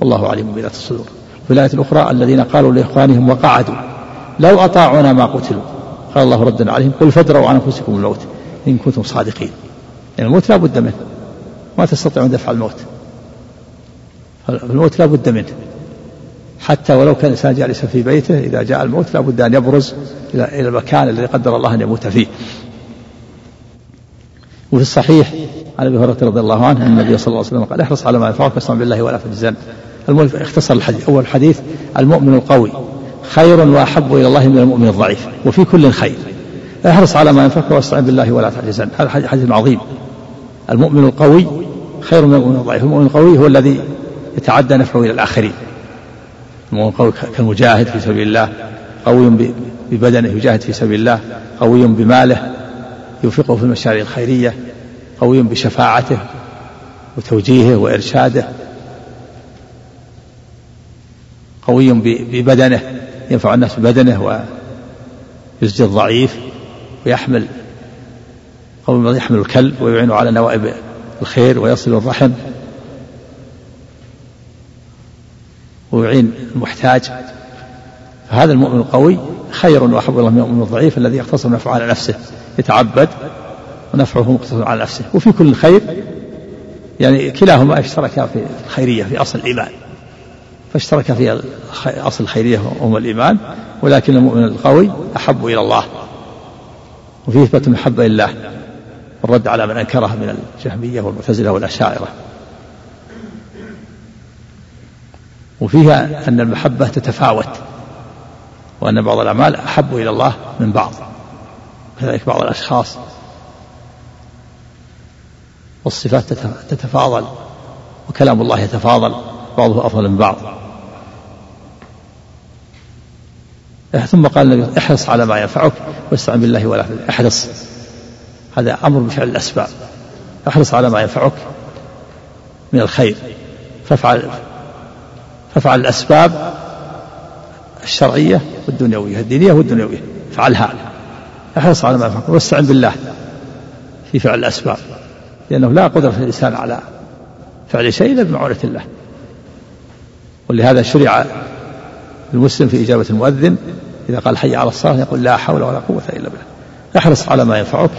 والله عليم بذات الصدور. في الآية الأخرى الذين قالوا لإخوانهم وقعدوا لو أطاعونا ما قتلوا. قال الله ردا عليهم قل فادروا عن أنفسكم الموت إن كنتم صادقين. يعني الموت لا بد منه. ما تستطيعون دفع الموت. الموت لا بد منه. حتى ولو كان الإنسان جالسا في بيته إذا جاء الموت لا بد أن يبرز إلى المكان الذي قدر الله أن يموت فيه. وفي الصحيح عن أبي هريرة رضي الله عنه أن النبي صلى الله عليه وسلم قال احرص على ما ينفعك واستعن بالله ولا تجزن اختصر الحديث. أول حديث المؤمن القوي خير وأحب إلى الله من المؤمن الضعيف وفي كل خير. احرص على ما ينفعك واستعن بالله ولا تعجزن هذا حديث عظيم. المؤمن القوي خير من المؤمن الضعيف. المؤمن القوي هو الذي يتعدى نفعه إلى الآخرين. المؤمن القوي كالمجاهد في سبيل الله قوي ببدنه يجاهد في سبيل الله قوي بماله يوفقه في المشاريع الخيرية قوي بشفاعته وتوجيهه وإرشاده قوي ببدنه ينفع الناس ببدنه ويزجي الضعيف ويحمل قوي يحمل الكلب ويعين على نوائب الخير ويصل الرحم. ويعين المحتاج فهذا المؤمن القوي خير وأحب الله من المؤمن الضعيف الذي يقتصر نفعه على نفسه يتعبد ونفعه مقتصر على نفسه. وفي كل خير يعني كلاهما اشتركا في الخيرية في أصل الإيمان. فاشترك في أصل الخيرية وهو الإيمان ولكن المؤمن القوي أحب إلى الله. وفيه إثبات المحبة لله والرد على من أنكره من الجهمية والمعتزلة والأشاعرة. وفيها أن المحبة تتفاوت وأن بعض الأعمال أحب إلى الله من بعض كذلك بعض الأشخاص والصفات تتفاضل وكلام الله يتفاضل بعضه أفضل من بعض. ثم قال النبي احرص على ما ينفعك واستعن بالله ولا احرص. هذا أمر بفعل الأسباب. احرص على ما ينفعك من الخير. فافعل فافعل الأسباب الشرعية والدنيوية الدينية والدنيوية افعلها أحرص على ما ينفعك واستعن بالله في فعل الأسباب لأنه لا قدرة للإنسان على فعل شيء إلا بمعونة الله. ولهذا شرع المسلم في إجابة المؤذن إذا قال حي على الصلاة يقول لا حول ولا قوة إلا بالله. أحرص على ما ينفعك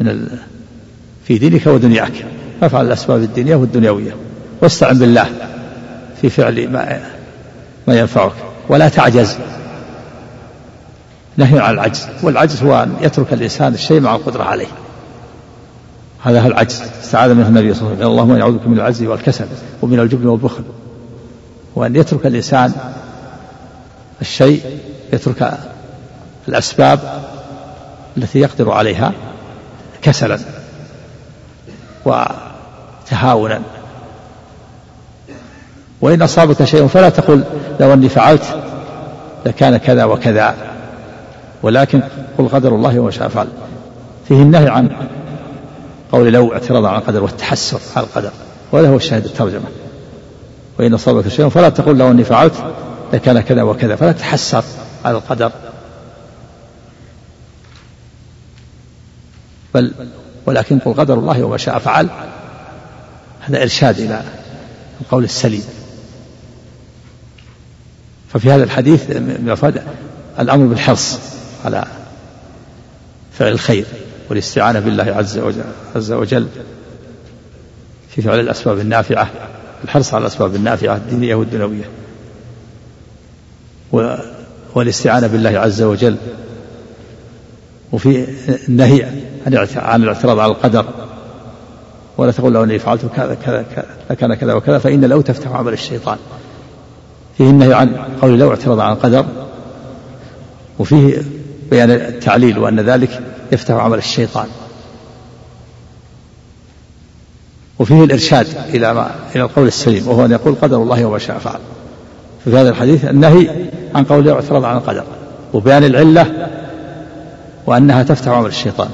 من ال... في دينك ودنياك. فافعل الأسباب الدينية والدنيوية واستعن بالله. في فعل ما ما ينفعك ولا تعجز. نهي عن العجز والعجز هو أن يترك الإنسان الشيء مع القدرة عليه. هذا هو العجز استعاذ منه النبي صلى الله عليه وسلم. اللهم يعوذ بك من العجز والكسل ومن الجبن والبخل. وأن يترك الإنسان الشيء يترك الأسباب التي يقدر عليها كسلا وتهاونا. وإن أصابك شيء فلا تقل لو أني فعلت لكان كذا وكذا. ولكن قل قدر الله وما شاء فعل. فيه النهي عن قول لو اعتراضا على القدر والتحسر على القدر. وهذا هو الشاهد الترجمة. وإن أصابك شيء فلا تقل لو أني فعلت لكان كذا وكذا. فلا تحسر على القدر. بل ولكن قل قدر الله وما شاء فعل. هذا إرشاد إلى القول السليم. ففي هذا الحديث مفاد الأمر بالحرص على فعل الخير والاستعانة بالله عز وجل, عز وجل في فعل الأسباب النافعة الحرص على الأسباب النافعة الدينية والدنيوية. والاستعانة بالله عز وجل. وفي النهي عن الاعتراض على القدر. ولا تقول لو إني فعلت كذا كذا لكان كذا وكذا فإن لو تفتح عمل الشيطان فيه النهي عن قول لو اعترض عن القدر وفيه بيان التعليل وأن ذلك يفتح عمل الشيطان. وفيه الإرشاد إلى ما إلى القول السليم وهو أن يقول قدر الله وما شاء فعل. في هذا الحديث النهي عن قول يعترض عن القدر وبيان العلة وأنها تفتح عمل الشيطان.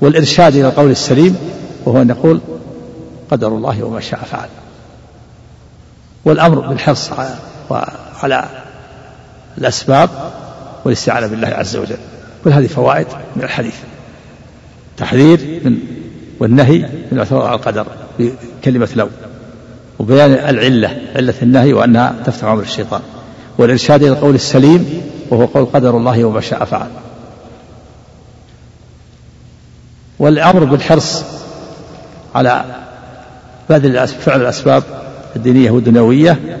والإرشاد إلى القول السليم وهو أن يقول قدر الله وما شاء فعل. والأمر بالحرص على الأسباب والاستعانة بالله عز وجل. كل هذه فوائد من الحديث. تحذير من والنهي من الاعتراض على القدر بكلمة لو. وبيان العلة علة النهي وأنها تفتح عمر الشيطان. والإرشاد إلى القول السليم وهو قول قدر الله وما شاء فعل. والأمر بالحرص على بذل فعل الأسباب الدينية والدنيوية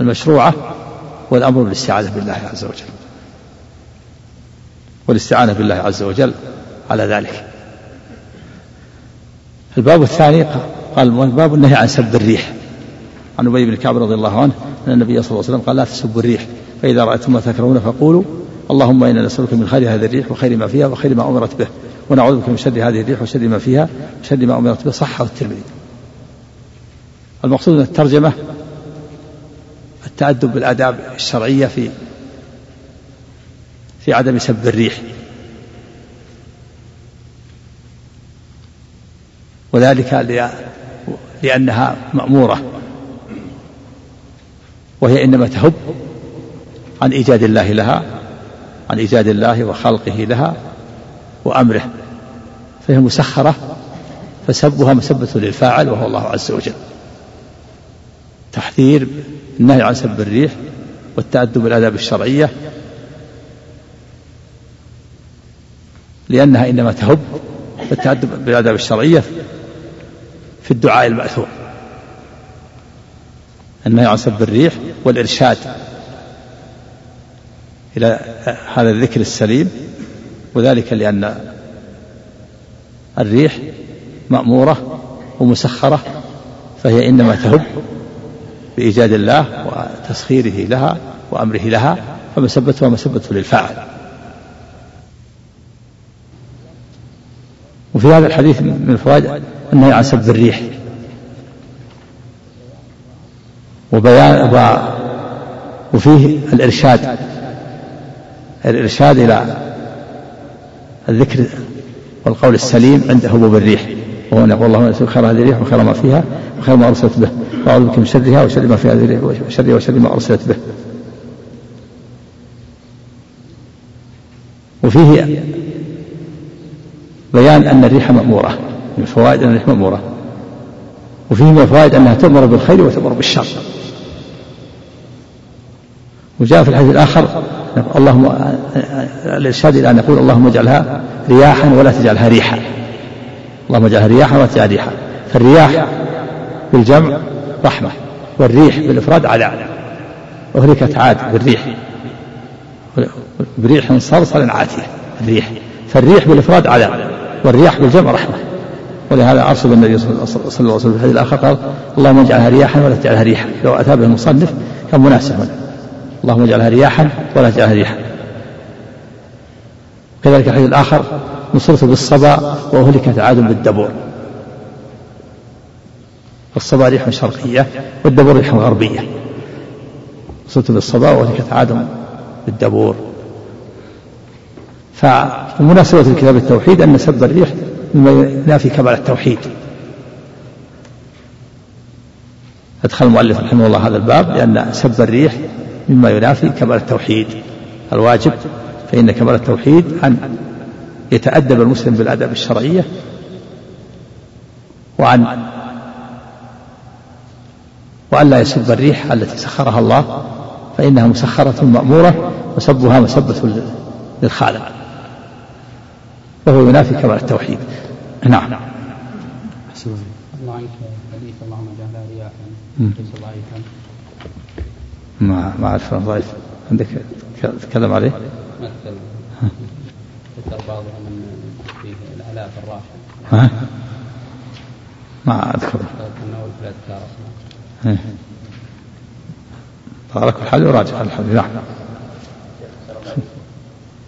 المشروعة والأمر بالاستعاذة بالله عز وجل. والاستعانة بالله عز وجل على ذلك. الباب الثاني قال باب النهي عن سب الريح. عن أبي بن كعب رضي الله عنه أن النبي صلى الله عليه وسلم قال لا تسبوا الريح فإذا رأيتم ما تكرهون فقولوا اللهم إنا نسألك من خير هذه الريح وخير ما فيها وخير ما أمرت به ونعوذ بك من شر هذه الريح وشر ما فيها وشر ما أمرت به. صحة الترمذي. المقصود من الترجمة التأدب بالآداب الشرعية في في عدم سب الريح. وذلك لأنها مأمورة. وهي إنما تهب عن إيجاد الله لها عن إيجاد الله وخلقه لها وأمره. فهي مسخرة فسبها مسبة للفاعل وهو الله عز وجل. تحذير النهي عن سب الريح والتأدب بالآداب الشرعية لأنها إنما تهب التأدب بالآداب الشرعية في الدعاء المأثور. النهي عن سب الريح والإرشاد إلى هذا الذكر السليم وذلك لأن الريح مأمورة ومسخرة فهي إنما تهب بإيجاد الله وتسخيره لها وأمره لها فمسبتها مسبة للفاعل. وفي هذا الحديث من الفوائد النهي عن سب الريح. وبيان وفيه الإرشاد الإرشاد إلى الذكر والقول السليم عند هبوب الريح. وهو يقول اللهم خير هذه الريح وخير ما فيها وخير ما أرسلت به. وأعوذ بك من شرها وشر ما في هذه وشر وشر ما أرسلت به. وفيه بيان أن الريح مأمورة من الفوائد أن الريح مأمورة. وفيه من الفوائد أنها تؤمر بالخير وتؤمر بالشر. وجاء في الحديث الآخر اللهم الإرشاد إلى أن يقول اللهم اجعلها رياحا ولا تجعلها ريحا. اللهم اجعلها رياحا ولا تجعلها ريحا. فالرياح بالجمع رحمة والريح بالإفراد عذاب أهلكت عاد بالريح. بريح صرصر عاتية الريح. فالريح بالإفراد عذاب والرياح بالجمع رحمة. ولهذا أرسل النبي صلى الله عليه وسلم في الحديث الآخر قال اللهم اجعلها رياحا ولا تجعلها ريحا. لو أتى به المصنف كان مناسب. هنا اللهم اجعلها رياحا ولا تجعلها ريحا. كذلك الحديث الآخر نصرت بالصبا وأهلكت عاد بالدبور. الصبا ريح شرقية والدبور ريح غربية. نصرت بالصبا وأهلكت عاد بالدبور. فمناسبة الكتاب التوحيد أن سب الريح مما ينافي كمال التوحيد. أدخل المؤلف رحمه الله هذا الباب لأن سب الريح مما ينافي كمال التوحيد. الواجب فإن كمال التوحيد أن يتأدب المسلم بالآداب الشرعية وأن وأن لا يسب الريح التي سخرها الله فإنها مسخرة مأمورة وسبها مسبة للخالق. وهو ينافي كمال التوحيد. نعم. الله عنك حديث اللهم اجعلها رياحا ليس ضعيفا ما ما أعرف ضعيف. عندك تكلم عليه؟ مثل ذكر بعضها من فيه العلاء الراشد. ها؟ ما أذكره. انه في الأذكار على كل حال يراجع الحديث نعم.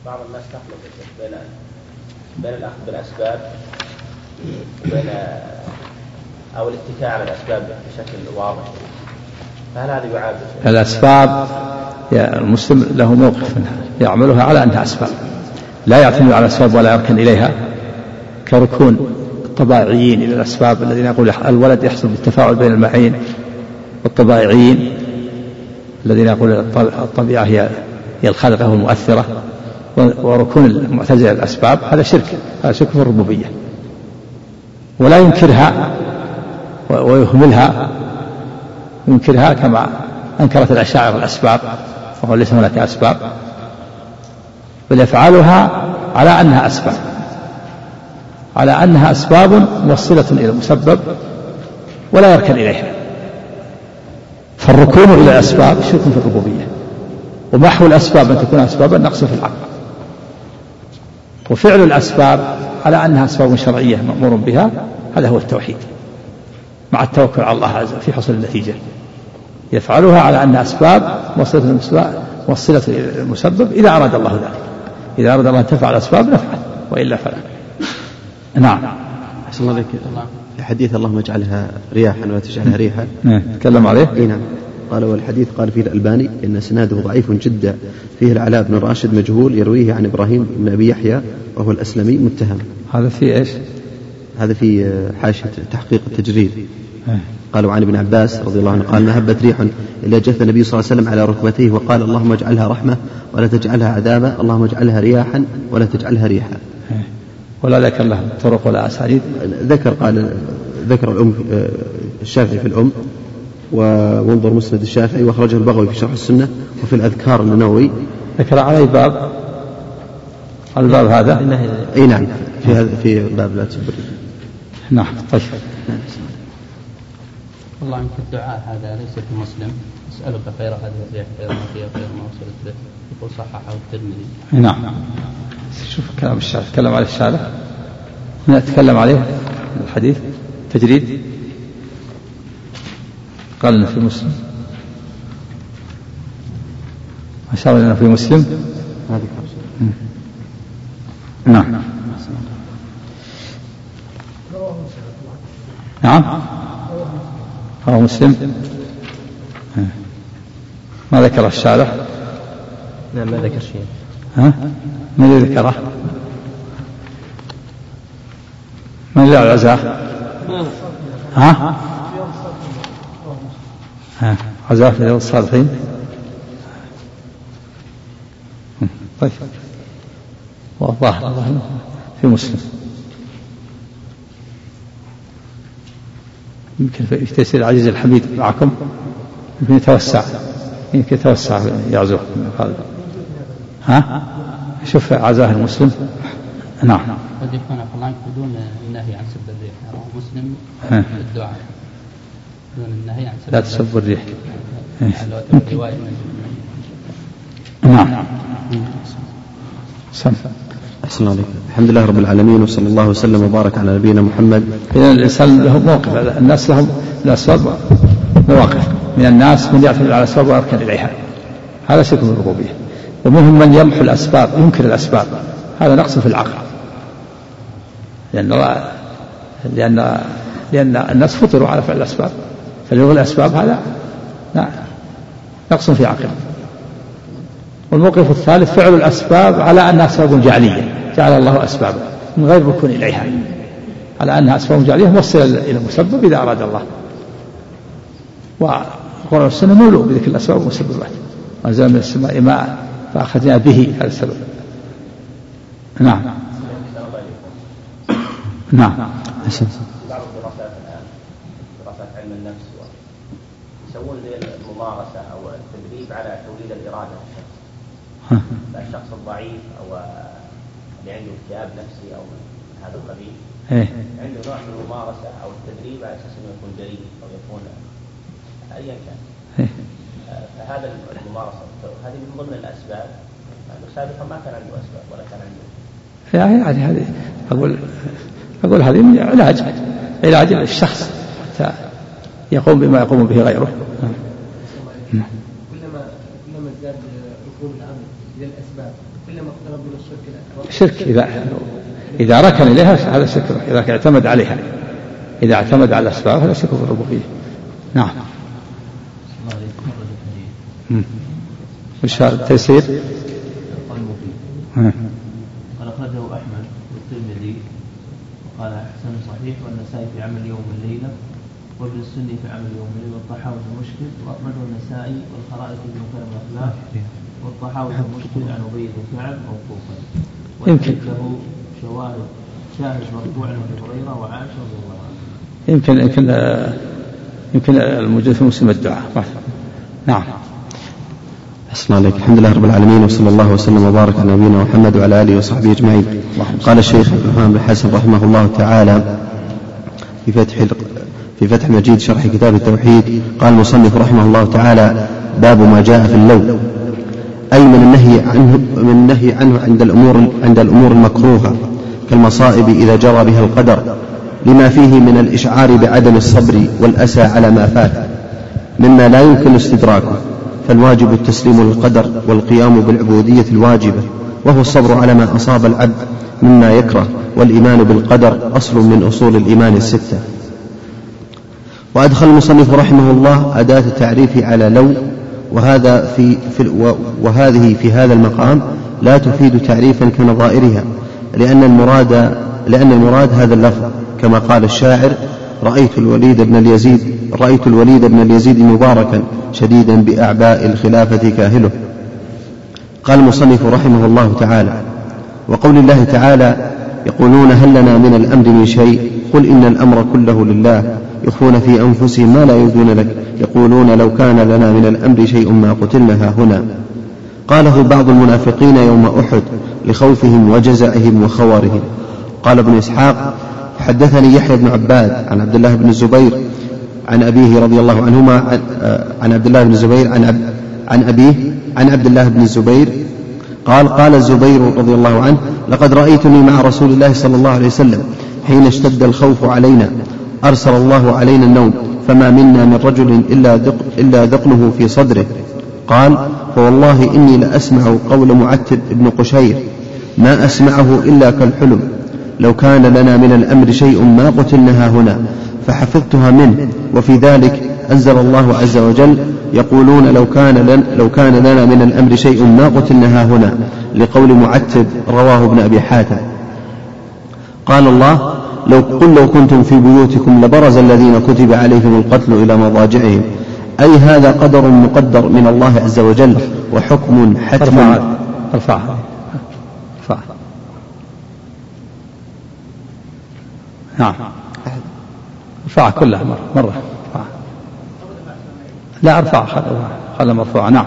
بعض الناس تخلط بين بين الأخذ بالأسباب وبين أو الاتكاء على الأسباب بشكل واضح. فهل هذا يعاب الأسباب يا المسلم له موقف منها. يعملها على أنها أسباب. لا يعتمد على الأسباب ولا يركن إليها. كركون الطبائعيين إلى الأسباب الذين يقول الولد يحصل بالتفاعل بين المعين. والطبائعيين الذين يقول الطبيعة هي هي الخالقة والمؤثرة وركون المعتزلة الأسباب هذا شرك هذا شرك في الربوبية. ولا ينكرها ويهملها ينكرها كما أنكرت الأشاعرة الأسباب وهو ليس هناك أسباب. بل يفعلها على أنها أسباب. على أنها أسباب موصلة إلى المسبب ولا يركن إليها. فالركون إلى الأسباب شرك في الربوبية؟ ومحو الأسباب أن تكون أسبابا نقص في العقل. وفعل الأسباب على أنها أسباب شرعية مأمور بها هذا هو التوحيد. مع التوكل على الله عز وجل في حصول النتيجة. يفعلها على أنها أسباب موصلة موصلة إلى المسبب إذا أراد الله ذلك. إذا أراد الله أن تفعل أسباب نفعل وإلا فلا. نعم. أحسن الله. عليك في حديث اللهم اجعلها رياحا ولا تجعلها ريحا. نعم تكلم عليه. إي نعم. قال والحديث قال فيه الألباني إن سناده ضعيف جدا. فيه العلاء بن راشد مجهول يرويه عن إبراهيم بن أبي يحيى وهو الأسلمي متهم. هذا في إيش؟ هذا في حاشية تحقيق التجريد. إيه. قالوا عن ابن عباس رضي الله عنه قال ما هبت ريح إلا جث النبي صلى الله عليه وسلم على ركبتيه وقال اللهم اجعلها رحمة ولا تجعلها عذابا اللهم اجعلها رياحا ولا تجعلها ريحا. إيه. ولا ذكر له طرق ولا أساليب ذكر قال ذكر الأم الشافعي في الأم وانظر مسند الشافعي وأخرجه البغوي في شرح السنة وفي الأذكار النووي. ذكر عليه باب الباب هذا؟ إي نعم في هذا في باب لا تسب نعم طيب. والله عنك الدعاء هذا ليس في مسلم. أسألك خير هذه الريح خير ما فيها خير ما وصلت به يقول صححه الترمذي. نعم. شوف كلام الشارع تكلم عليه الشارع هنا تكلم عليه الحديث تجريد. قال في مسلم. أشار إنه في مسلم. نعم. نعم. رواه مسلم. ما ذكر الشارع نعم ما ذكر شيء ها؟ من الذي ذكره؟ من اللي العزاء ها؟ ها عزاء في الصالحين؟ طيب. والظاهر في مسلم. يمكن تيسير العزيز الحميد معكم. يمكن يتوسع. يمكن يتوسع يعزوه ها؟ شوف عزاه المسلم. نعم. قد يكون عنك بدون النهي عن سب الريح. رواه مسلم. الدعاء دون النهي عن سب لا الريح. تسبوا الريح. رواية من نعم. سم. الله عليك الحمد لله رب العالمين وصلى الله وسلم وبارك على نبينا محمد. إذا الإنسان له موقف. الناس لهم الأسباب مواقف. من الناس من يعتمد على الأسباب ويركن إليها هذا شرك بالربوبية ومنهم من يمحو الأسباب ينكر الأسباب. هذا نقص في العقل. لأن لأن لأن الناس فطروا على فعل الأسباب. فليلغي الأسباب هذا نقص في عقله والموقف الثالث فعل الأسباب على أنها أسباب جعلية. جعل الله أسبابا من غير ركون إليها. على أنها أسباب جعلية موصلة إلى المسبب إذا أراد الله. والقرآن والسنة مولوا بذكر الأسباب والمسببات. وأنزل من السماء ماء. فأخذنا به هذا السبب. نعم. نعم. بعض الدراسات الان دراسات علم النفس يسوون زي الممارسه أو التدريب على توليد الاراده للشخص ها. الشخص الضعيف أو اللي عنده اكتئاب نفسي من هذا القبيل عنده نوع من الممارسه أو التدريب على أساس انه يكون جريء أو يكون ايا كان فهذا الممارسة. هذه من ضمن الأسباب. لأنه سابقا ما كان عنده أسباب ولا كان عنده. يعني يعني هذه أقول أقول هذه من علاج علاج الشخص حتى يقوم بما يقوم به غيره. كلما كلما ازداد ركون العبد إلى الأسباب كلما اقترب من الشرك الاكبر شرك إذا إذا ركن إليها هذا شرك إذا اعتمد عليها. إذا اعتمد على الأسباب هذا شرك في الربوبية. نعم الله عليكم خرج الحديث مم. وش هذا التيسير؟ قال أخرجه أحمد والترمذي وقال حسن صحيح والنسائي في عمل يوم الليلة وابن السني في عمل يوم الليلة والطحاوي في المشكل وأخرجه النسائي والخرائط في مكرم الأخلاق والطحاوي في المشكل عن أبي بن كعب موقوفا. يمكن. له شواهد شاهد مرفوع عن أبي هريرة وعائشة رضي الله عنها يمكن يمكن يمكن الموجود في مسلم الدعاء. نعم. أحسن عليك الحمد لله رب العالمين وصلى الله وسلم وبارك على نبينا محمد وعلى آله وصحبه أجمعين. قال الشيخ الإمام بن حسن رحمه الله تعالى في فتح في فتح المجيد شرح كتاب التوحيد قال المصنف رحمه الله تعالى باب ما جاء في اللوم. أي من النهي عنه من النهي عنه عند الأمور عند الأمور المكروهة كالمصائب إذا جرى بها القدر لما فيه من الإشعار بعدم الصبر والأسى على ما فات مما لا يمكن استدراكه. فالواجب التسليم للقدر والقيام بالعبودية الواجبة وهو الصبر على ما أصاب العبد مما يكره والإيمان بالقدر أصل من أصول الإيمان الستة. وأدخل المصنف رحمه الله أداة التعريف على لو وهذا في, في وهذه في هذا المقام لا تفيد تعريفا كنظائرها لأن المراد لأن المراد هذا اللفظ كما قال الشاعر رأيت الوليد بن اليزيد رأيت الوليد بن اليزيد مباركا شديدا بأعباء الخلافة كاهله. قال المصنف رحمه الله تعالى وقول الله تعالى يقولون هل لنا من الأمر من شيء؟ قل إن الأمر كله لله يخفون في أنفسهم ما لا يبدون لك يقولون لو كان لنا من الأمر شيء ما قتلنا هنا. قاله بعض المنافقين يوم أحد لخوفهم وجزعهم وخوارهم. قال ابن إسحاق حدثني يحيى بن عباد عن عبد الله بن الزبير عن أبيه رضي الله عنهما عن, عبد الله بن الزبير عن, عن أبيه عن عبد الله بن الزبير. قال قال الزبير رضي الله عنه لقد رأيتني مع رسول الله صلى الله عليه وسلم حين اشتد الخوف علينا أرسل الله علينا النوم فما منا من رجل إلا, دق إلا دقنه في صدره. قال فوالله إني لأسمع قول معتب بن قشير ما أسمعه إلا كالحلم. لو كان لنا من الأمر شيء ما قتلناها هنا فحفظتها منه. وفي ذلك أنزل الله عز وجل يقولون لو كان لن لو كان لنا من الأمر شيء ما قتلناها هنا لقول معتب رواه ابن أبي حاتم. قال الله لو قل لو كنتم في بيوتكم لبرز الذين كتب عليهم القتل إلى مضاجعهم. أي هذا قدر مقدر من الله عز وجل وحكم حتم ارفعها ارفعها نعم. ارفعها كلها مرة. مرة. لا ارفعها خلها خلها مرفوعة. نعم.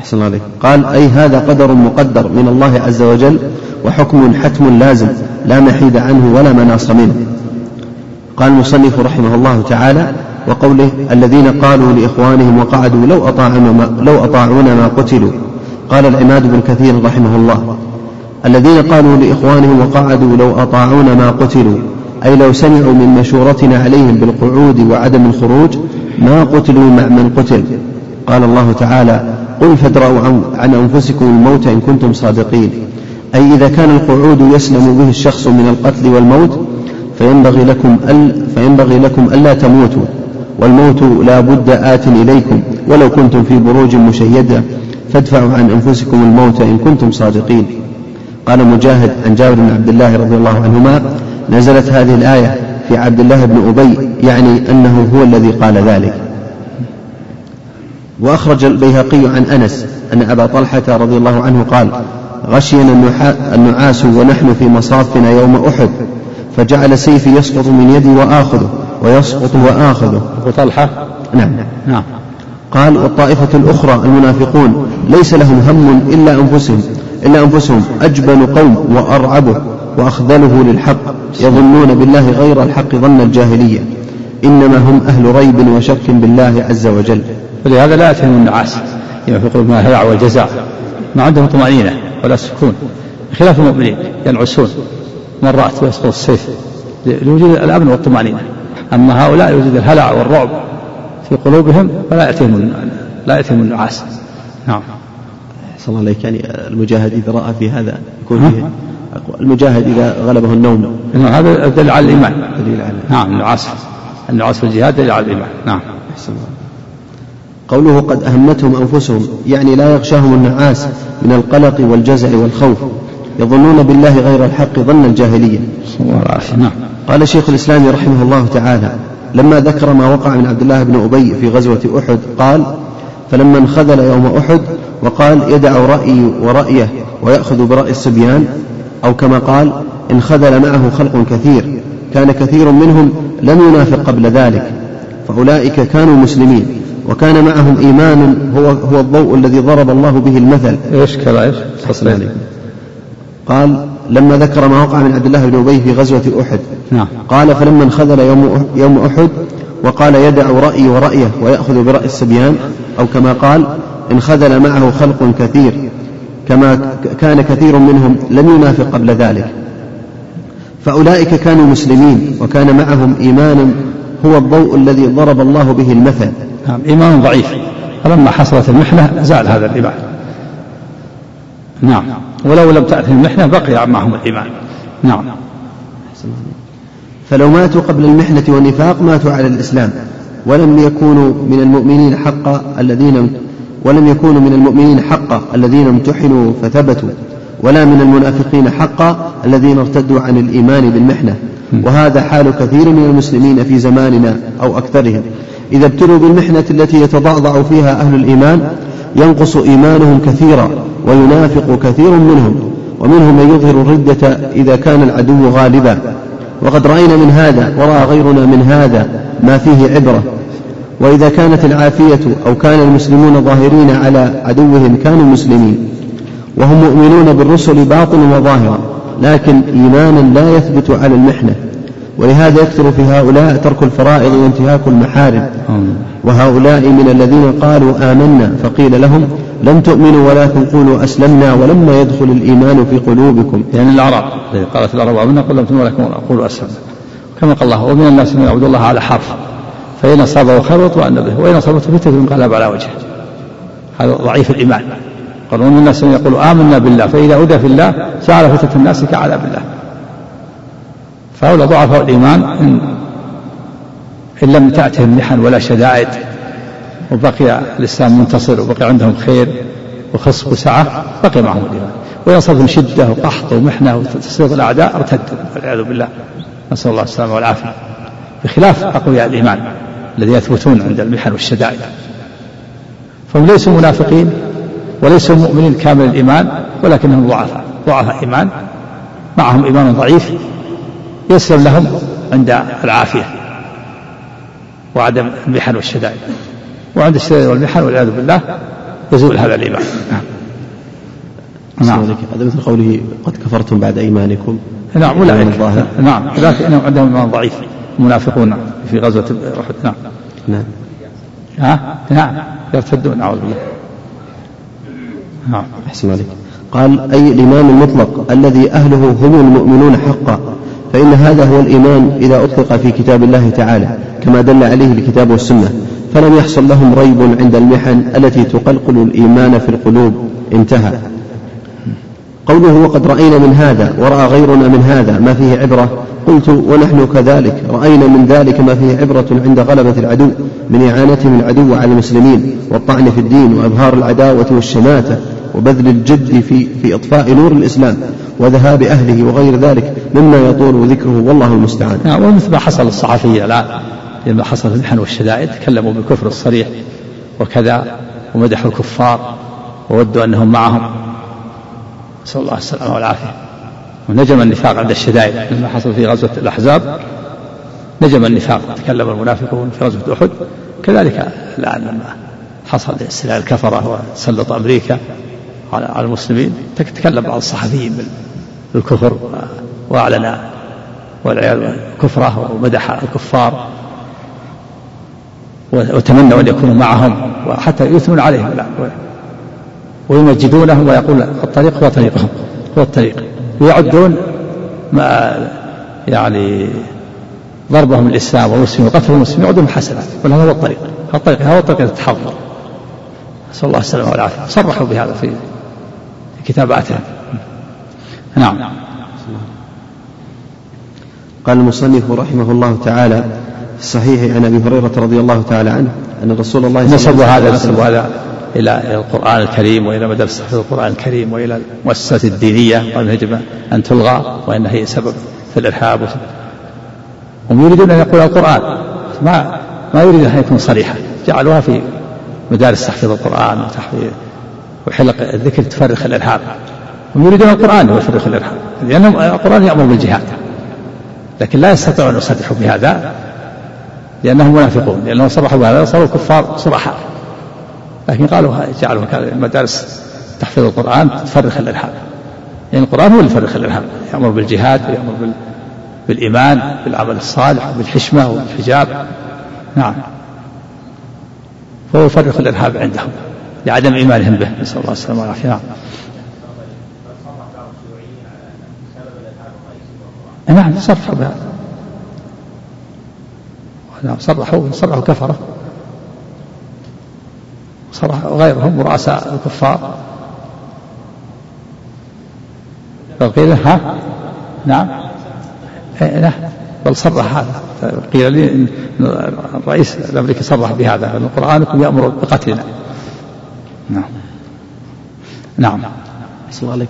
أحسن الله عليك. قال أي هذا قدر مقدر من الله عز وجل وحكم حتم لازم لا محيد عنه ولا مناص منه. قال المصنف رحمه الله تعالى وقوله الذين قالوا لإخوانهم وقعدوا لو أطاعونا ما, لو أطاعونا ما قتلوا. قال العماد بن كثير رحمه الله الذين قالوا لإخوانهم وقعدوا لو أطاعونا ما قتلوا أي لو سمعوا من مشورتنا عليهم بالقعود وعدم الخروج ما قتلوا مع من قتل. قال الله تعالى قل فادرأوا عن أنفسكم الموت إن كنتم صادقين. أي إذا كان القعود يسلم به الشخص من القتل والموت فينبغي لكم أل فينبغي لكم ألا تموتوا والموت لا بد آت إليكم ولو كنتم في بروج مشيدة فادفعوا عن أنفسكم الموت إن كنتم صادقين. قال مجاهد عن جابر بن عبد الله رضي الله عنهما نزلت هذه الآية في عبد الله بن أبي يعني أنه هو الذي قال ذلك. وأخرج البيهقي عن أنس أن أبا طلحة رضي الله عنه قال غشينا النعاس ونحن في مصافنا يوم أحد فجعل سيفي يسقط من يدي وآخذه ويسقط وآخذه. أبو طلحة؟ نعم. نعم. قال والطائفة الأخرى المنافقون ليس لهم هم إلا أنفسهم إلا أنفسهم أجبن قوم وأرعبه وأخذله للحق يظنون بالله غير الحق ظن الجاهلية. إنما هم أهل ريب وشك بالله عز وجل. ولهذا لا يأتيهم النعاس لما في قلوبهم الهلع والجزاء ما عندهم طمأنينة ولا سكون. خلاف المؤمنين ينعسون من رأت ويسقط السيف لوجود الأمن والطمأنينة. أما هؤلاء يوجد الهلع والرعب في قلوبهم فلا يأتيهم لا يأتيهم النعاس. نعم. أحسن الله عليك يعني المجاهد إذا رأى في هذا يكون فيه المجاهد إذا غلبه النوم. هذا دليل على الإيمان. دليل على نعم النعاس النعاس في الجهاد دليل على الإيمان. نعم. أحسن الله. قوله قد أهمتهم أنفسهم يعني لا يغشاهم النعاس من القلق والجزع والخوف. يظنون بالله غير الحق ظن الجاهلية. نعم. قال شيخ الإسلام رحمه الله تعالى لما ذكر ما وقع من عبد الله بن أبي في غزوة أحد قال فلما انخذل يوم أحد وقال يدع رأيي ورأيه ويأخذ برأي الصبيان أو كما قال انخذل معه خلق كثير كان كثير منهم لم ينافق قبل ذلك فأولئك كانوا مسلمين وكان معهم إيمان هو هو الضوء الذي ضرب الله به المثل إيش كذا إيش؟ قال لما ذكر ما وقع من عبد الله بن أبي في غزوة أحد نعم قال فلما انخذل يوم يوم أحد وقال يدع رأيي ورأيه ويأخذ برأي الصبيان أو كما قال انخذل معه خلق كثير كما كان كثير منهم لم ينافق قبل ذلك. فأولئك كانوا مسلمين وكان معهم إيمان هو الضوء الذي ضرب الله به المثل. نعم إيمان ضعيف. فلما حصلت المحنة زال هذا الإيمان. نعم ولو لم تأتي المحنة بقي معهم الإيمان. نعم. فلو ماتوا قبل المحنة والنفاق ماتوا على الإسلام ولم يكونوا من المؤمنين حقا الذين ولم يكونوا من المؤمنين حقا الذين امتحنوا فثبتوا ولا من المنافقين حقا الذين ارتدوا عن الإيمان بالمحنة. وهذا حال كثير من المسلمين في زماننا أو أكثرهم. إذا ابتلوا بالمحنة التي يتضعضع فيها أهل الإيمان ينقص إيمانهم كثيرا وينافق كثير منهم ومنهم من يظهر الردة إذا كان العدو غالبا. وقد رأينا من هذا ورأى غيرنا من هذا ما فيه عبرة. وإذا كانت العافية أو كان المسلمون ظاهرين على عدوهم كانوا مسلمين وهم مؤمنون بالرسل باطنا وظاهرا لكن إيمانا لا يثبت على المحنة. ولهذا يكثر في هؤلاء ترك الفرائض وانتهاك المحارم. وهؤلاء من الذين قالوا آمنا فقيل لهم لم تؤمنوا ولكن قولوا أسلمنا ولما يدخل الإيمان في قلوبكم. يعني الأعراب قالت الأعراب آمنا قل لم تؤمنوا ولكن قولوا أسلمنا. كما قال الله ومن الناس من يعبد الله على حرف. فإن أصابه خير اطمأن به وإن أصابته فتنة انقلب على وجهه. هذا ضعيف الإيمان. قال ومن الناس من يقول آمنا بالله فإذا هدى في الله جعل فتنة الناس كعذاب الله. فهؤلاء ضعفاء الإيمان إن, إن لم تأتهم محن ولا شدائد وبقي الإسلام منتصر وبقي عندهم خير وخصب وسعة بقي معهم الإيمان. وإن أصابهم شدة وقحط ومحنة وتسليط الأعداء ارتدوا والعياذ بالله. نسأل الله السلامة والعافية. بخلاف أقوياء الإيمان. الذين يثبتون عند المحن والشدائد. فهم ليسوا منافقين وليسوا مؤمنين كامل الإيمان ولكنهم ضعفاء ضعفاء إيمان. معهم إيمان ضعيف يسلم لهم عند العافية وعدم المحن والشدائد. وعند الشدائد والمحن والعياذ بالله يزول هذا الإيمان. نعم نعم. هذا مثل قوله قد كفرتم بعد إيمانكم. نعم أولئك. نعم أولئك إنهم عندهم إيمان ضعيف المنافقون في غزوة أحد. نعم. نعم. ها؟ نعم. يرتدون أعوذ بالله. نعم. أحسن عليك. قال أي الإيمان المطلق الذي أهله هم المؤمنون حقا فإن هذا هو الإيمان إذا أطلق في كتاب الله تعالى كما دل عليه الكتاب والسنة. فلم يحصل لهم ريب عند المحن التي تقلقل الإيمان في القلوب. انتهى. قوله وقد رأينا من هذا ورأى غيرنا من هذا ما فيه عبرة قلت ونحن كذلك رأينا من ذلك ما فيه عبرة عند غلبة العدو من إعانتهم العدو على المسلمين والطعن في الدين وإظهار العداوة والشماتة وبذل الجد في في إطفاء نور الإسلام وذهاب أهله وغير ذلك مما يطول ذكره والله المستعان. نعم ومثل ما حصل الصحفية الآن لما حصل المحن والشدائد تكلموا بالكفر الصريح وكذا ومدحوا الكفار وودوا أنهم معهم نسأل الله السلامة والعافية ونجم النفاق عند الشدائد لما حصل في غزوة الأحزاب نجم النفاق تكلم المنافقون في غزوة أحد. كذلك الآن لما حصل استيلاء الكفرة وتسلط أمريكا على المسلمين تكلم بعض الصحفيين بالكفر وأعلن والعياذ كفره ومدح الكفار وتمنوا أن يكونوا معهم وحتى يثنون عليهم ويمجدونهم ويقول الطريق هو طريقهم هو الطريق. ويعدون ما يعني ضربهم الإسلام والمسلمين وقتلهم المسلمين يعدون حسنات يقول هذا هو الطريق. الطريق هذا الطريق التحضر نسأل الله السلامة والعافية. صرحوا بهذا في كتاباتهم. نعم. قال المصنف رحمه الله تعالى الصحيح عن أبي هريرة رضي الله تعالى عنه أن رسول الله صلى الله عليه وسلم نسب هذا نسب هذا إلى القرآن الكريم وإلى مدرسة حفظ القرآن الكريم وإلى المؤسسات الدينية وأن يجب أن تلغى وأنها هي سبب في الإرهاب. هم يريدون أن يقول القرآن. ما ما يريد أن يكون صريحا. جعلوها في مدارس تحفيظ القرآن وتحفيظ وحلق الذكر تفرخ الإرهاب. هم يريدون القرآن يفرخ الإرهاب. لأن القرآن يأمر بالجهاد. لكن لا يستطيعون أن يصرحوا بهذا. لأنهم منافقون لأنهم صرحوا بهذا صاروا كفار صرحاء. لكن قالوا جعلوا مدارس تحفيظ القرآن تفرخ الإرهاب. يعني القرآن هو اللي يفرخ الإرهاب يأمر بالجهاد ويأمر بال... بالإيمان بالعمل الصالح وبالحشمة والحجاب. نعم. فهو يفرخ الإرهاب عندهم لعدم إيمانهم به نسأل الله السلامة والعافية. نعم. نعم صرحوا بهذا. نعم صرحوا صرحوا كفرة. صرح غيرهم رؤساء الكفار. فقيل ها؟ نعم. إيه نعم بل صرح هذا. قيل لي إن الرئيس الأمريكي صرح بهذا إن قرآنكم يأمر بقتلنا. نعم. نعم. أحسن عليك.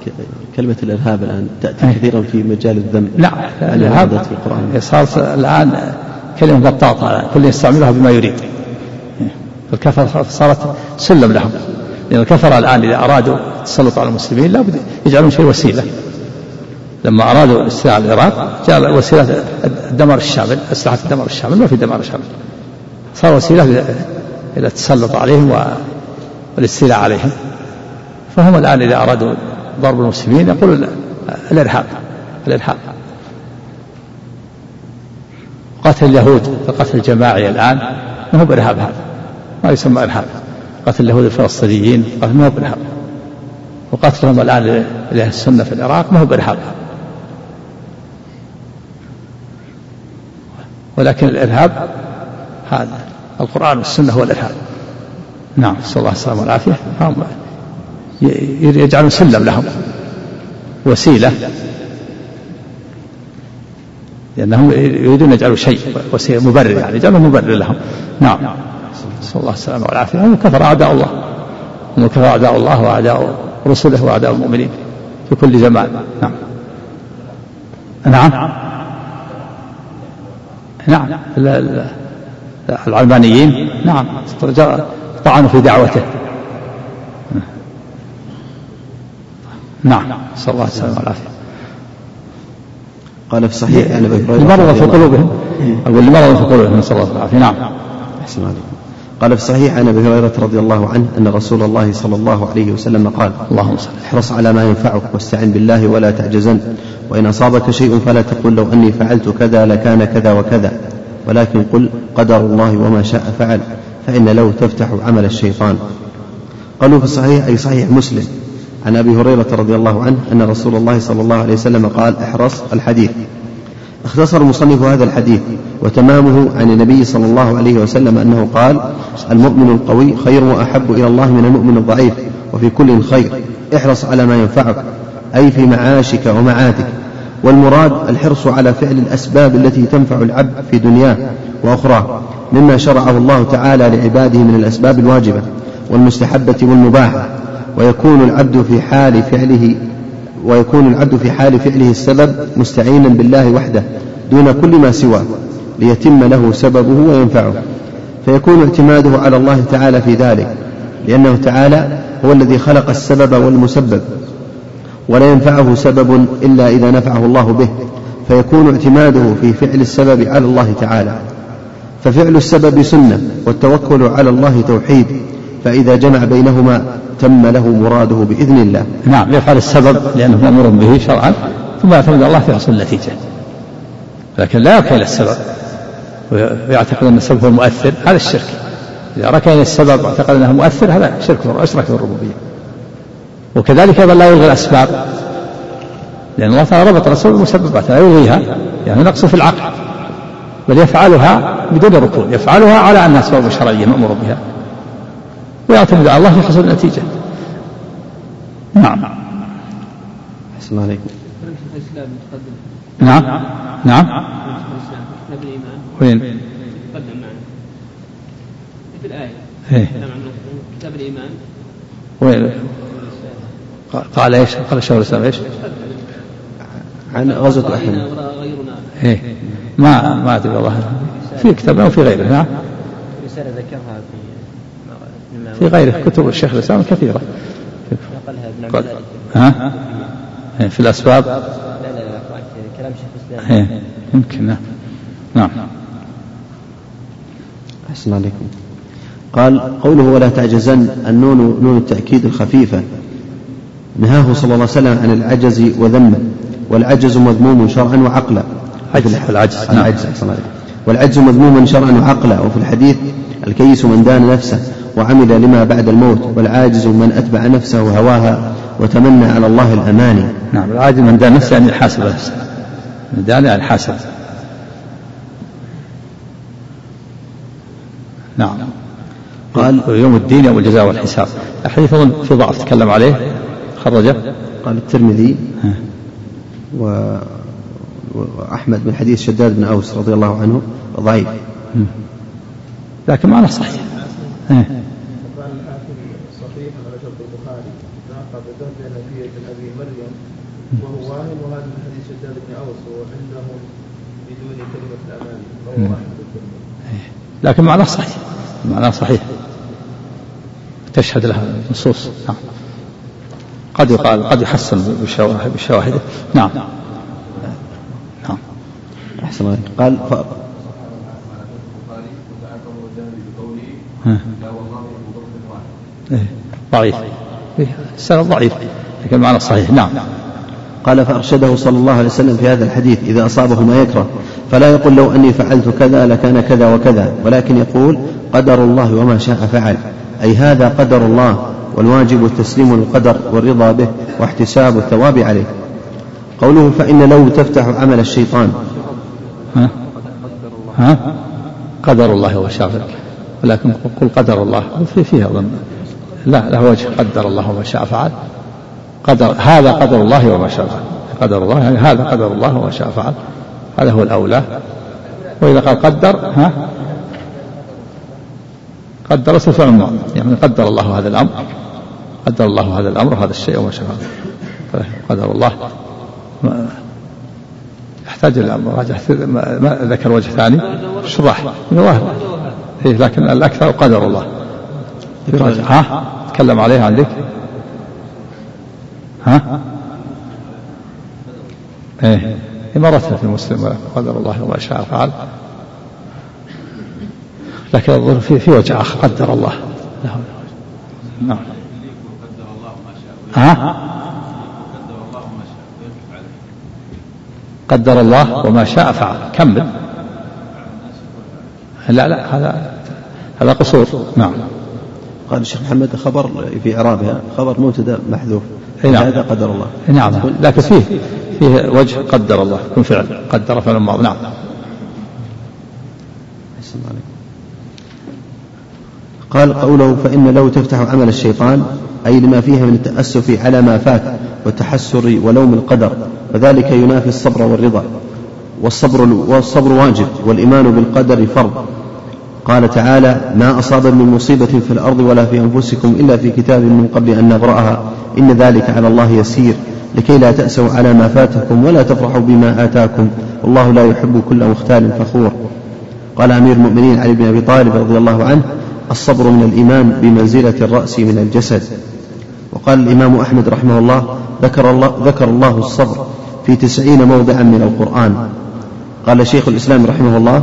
كلمة الإرهاب الآن تأتي إيه. كثيرا في مجال الذم. نعم. الإرهاب في القرآن؟ صارت الآن كلمة بطاطة كل يستعملها بما يريد. الكفرة صارت سلم لهم. لأن الكفرة الآن إذا أرادوا التسلط على المسلمين لابد يجعلون شيء وسيلة. لما أرادوا الاستيلاء على العراق جعل وسيلة الدمار الشامل أسلحة الدمار الشامل ما في دمار شامل. صار وسيلة إلى التسلط عليهم والاستيلاء عليهم. فهم الآن إذا أرادوا ضرب المسلمين يقول الإرهاب الإرهاب. قتل اليهود القتل الجماعي الآن ما هو بإرهاب هذا ما يسمى إرهاب. قتل اليهود الفلسطينيين ما هو بإرهاب. وقتلهم الآن لأهل السنة في العراق ما هو بإرهاب. ولكن الإرهاب هذا القرآن والسنة هو الإرهاب. نعم نسأل الله السلامة والعافية. يجعلون سلم لهم وسيلة. لأنهم يريدون يجعلوا شيء وسيلة مبرر يعني يجعلون مبرر لهم. نعم. نسأل الله السلامة والعافية. هم كفر أعداء الله. هم كفر أعداء الله وأعداء رسله وأعداء المؤمنين في كل زمان. نعم. نعم. نعم. العلمانيين. نعم. طعنوا في دعوته. نعم. نسأل الله السلامة والعافية. قال في صحيح عن أبي هريرة المرض في قلوبهم. أقول المرض في قلوبهم نسأل الله العافية. نعم. أحسن عليكم. قال في صحيح عن أبي هريرة رضي الله عنه أن رسول الله صلى الله عليه وسلم قال اللهم صل احرص على ما ينفعك واستعن بالله ولا تعجزن. وإن أصابك شيء فلا تقل لو أني فعلت كذا لكان كذا وكذا. ولكن قل قدر الله وما شاء فعل فإن لو تفتح عمل الشيطان. قالوا في الصحيح أي صحيح مسلم. عن أبي هريرة رضي الله عنه أن رسول الله صلى الله عليه وسلم قال احرص الحديث. اختصر المصنف هذا الحديث وتمامه عن النبي صلى الله عليه وسلم أنه قال المؤمن القوي خير وأحب إلى الله من المؤمن الضعيف وفي كل خير. احرص على ما ينفعك أي في معاشك ومعادك والمراد الحرص على فعل الأسباب التي تنفع العبد في دنياه وأخراه مما شرعه الله تعالى لعباده من الأسباب الواجبة والمستحبة والمباحة. ويكون العبد في حال فعله ويكون العبد في حال فعله السبب مستعينا بالله وحده دون كل ما سواه ليتم له سببه وينفعه. فيكون اعتماده على الله تعالى في ذلك لأنه تعالى هو الذي خلق السبب والمسبب. ولا ينفعه سبب إلا إذا نفعه الله به فيكون اعتماده في فعل السبب على الله تعالى. ففعل السبب سنة والتوكل على الله توحيد. فإذا جمع بينهما تم له مراده بإذن الله. نعم يفعل السبب لأنه مأمور به شرعا ثم يعتمد الله في حصول النتيجة. لكن لا يركن إلى السبب ويعتقد أن السبب هو المؤثر هذا الشرك. إذا ركن إلى السبب واعتقد أنه مؤثر هذا شرك أشرك في الربوبية. وكذلك أيضا لا يلغي الأسباب لأن الله تعالى ربط الرسول بالمسببات لا يلغيها يعني نقص في العقل. بل يفعلها بدون ركون يفعلها على أنها سبب شرعية مأمور بها. ويعتمد على الله في حصول النتيجة. نعم. أحسن عليكم. نعم. نعم. كتاب الإيمان. وين؟ تقدم معنا في الآية. إيه. كلام عن كتاب الإيمان. وين؟ قال إيش؟ قال الشيخ الإسلام. إيش؟ عن غزوة أحد. إيه. ما ما أدري والله. في كتاب أو في غيره. نعم. رسالة ذكرها في في غيره كتب الشيخ الإسلام كثيرة. نقلها ابن قال- عبد الله ها؟ إيه، في الأسباب؟ لا لا لا كلام شيخ الإسلام. إيه يمكن نعم. نعم. أحسن عليكم. قال قوله ولا تعجزن النون نون التأكيد الخفيفة. نهاه صلى الله عليه وسلم عن العجز وذمه. والعجز مذموم شرعا وعقلا. عجز العجز نعم. العجز والعجز مذموم شرعا وعقلا. وفي الحديث الكيس من دان نفسه. وعمل لما بعد الموت والعاجز من أتبع نفسه هواها وتمنى على الله الأماني. نعم العاجز من دان نفسه يعني حاسب نفسه. من دان يعني حاسب نعم. قال يوم الدين يوم الجزاء والحساب. الحديث أظن في ضعف تكلم عليه؟ خرجه. قال الترمذي. و... وأحمد من حديث شداد بن أوس رضي الله عنه ضعيف. لكن معنى صحيح ها. قال الحاكم الصحيح على شرط البخاري ناقض درجة نبية أبي مريم وهو واهم وهذا من حديث شداد بن أوس وهو عندهم بدون كلمة الأمان رواه أحمد الترمذي لكن معناه صحيح. معناه صحيح. تشهد لها النصوص. نعم. قد يقال قد يحسن بشواهد بشواهده نعم. نعم. أحسن عليك قال ف... إيه. ضعيف. إيه. السند ضعيف. لكن المعنى صحيح. نعم. قال فأرشده صلى الله عليه وسلم في هذا الحديث إذا أصابه ما يكره فلا يقول لو أني فعلت كذا لكان كذا وكذا ولكن يقول قدر الله وما شاء فعل. أي هذا قدر الله والواجب التسليم للقدر والرضا به واحتساب الثواب عليه. قوله فإن لو تفتح عمل الشيطان. ها؟ ها؟ قدر الله هو الشافع ولكن قل قدر الله في فيها ظن. لا له وجه قدر الله وما شاء فعل. قدر هذا قدر الله وما شاء فعل. قدر الله يعني هذا قدر الله وما شاء فعل. هذا هو الأولى. وإذا قال قدر ها؟ قدر الماضي يعني قدر الله هذا الأمر. قدر الله هذا الأمر وهذا الشيء وما شاء فعل. قدر الله. ما يحتاج إلى مراجعة ما ما ذكر وجه ثاني. شرح. من واحد إيه لكن الأكثر قدر الله. يراجع ها؟ تكلم عليه عندك. ها؟ إيه. مرتها في مسلم قدر الله وما شاء فعل. لكن الظهر في في وجه آخر قدر الله. له نعم. ها؟ قدر الله وما شاء فعل. كمل. لا لا هذا هذا قصور. نعم. قال الشيخ محمد خبر في إعرابها خبر مبتدأ محذوف. نعم. هذا قدر الله. نعم. لكن فيه فيه وجه قدر الله يكون فعل قدر فعل ماضي. نعم. قال قوله فإن لو تفتح عمل الشيطان أي لما فيها من التأسف على ما فات والتحسر ولوم القدر وذلك ينافي الصبر والرضا. والصبر والصبر واجب والإيمان بالقدر فرض. قال تعالى ما أصاب من مصيبة في الأرض ولا في أنفسكم إلا في كتاب من قبل أن نبرأها إن ذلك على الله يسير. لكي لا تأسوا على ما فاتكم ولا تفرحوا بما آتاكم. والله لا يحب كل مختال فخور. قال أمير المؤمنين علي بن أبي طالب رضي الله عنه الصبر من الإيمان بمنزلة الرأس من الجسد. وقال الإمام أحمد رحمه الله ذكر الله, ذكر الله الصبر في تسعين موضعا من القرآن. قال شيخ الإسلام رحمه الله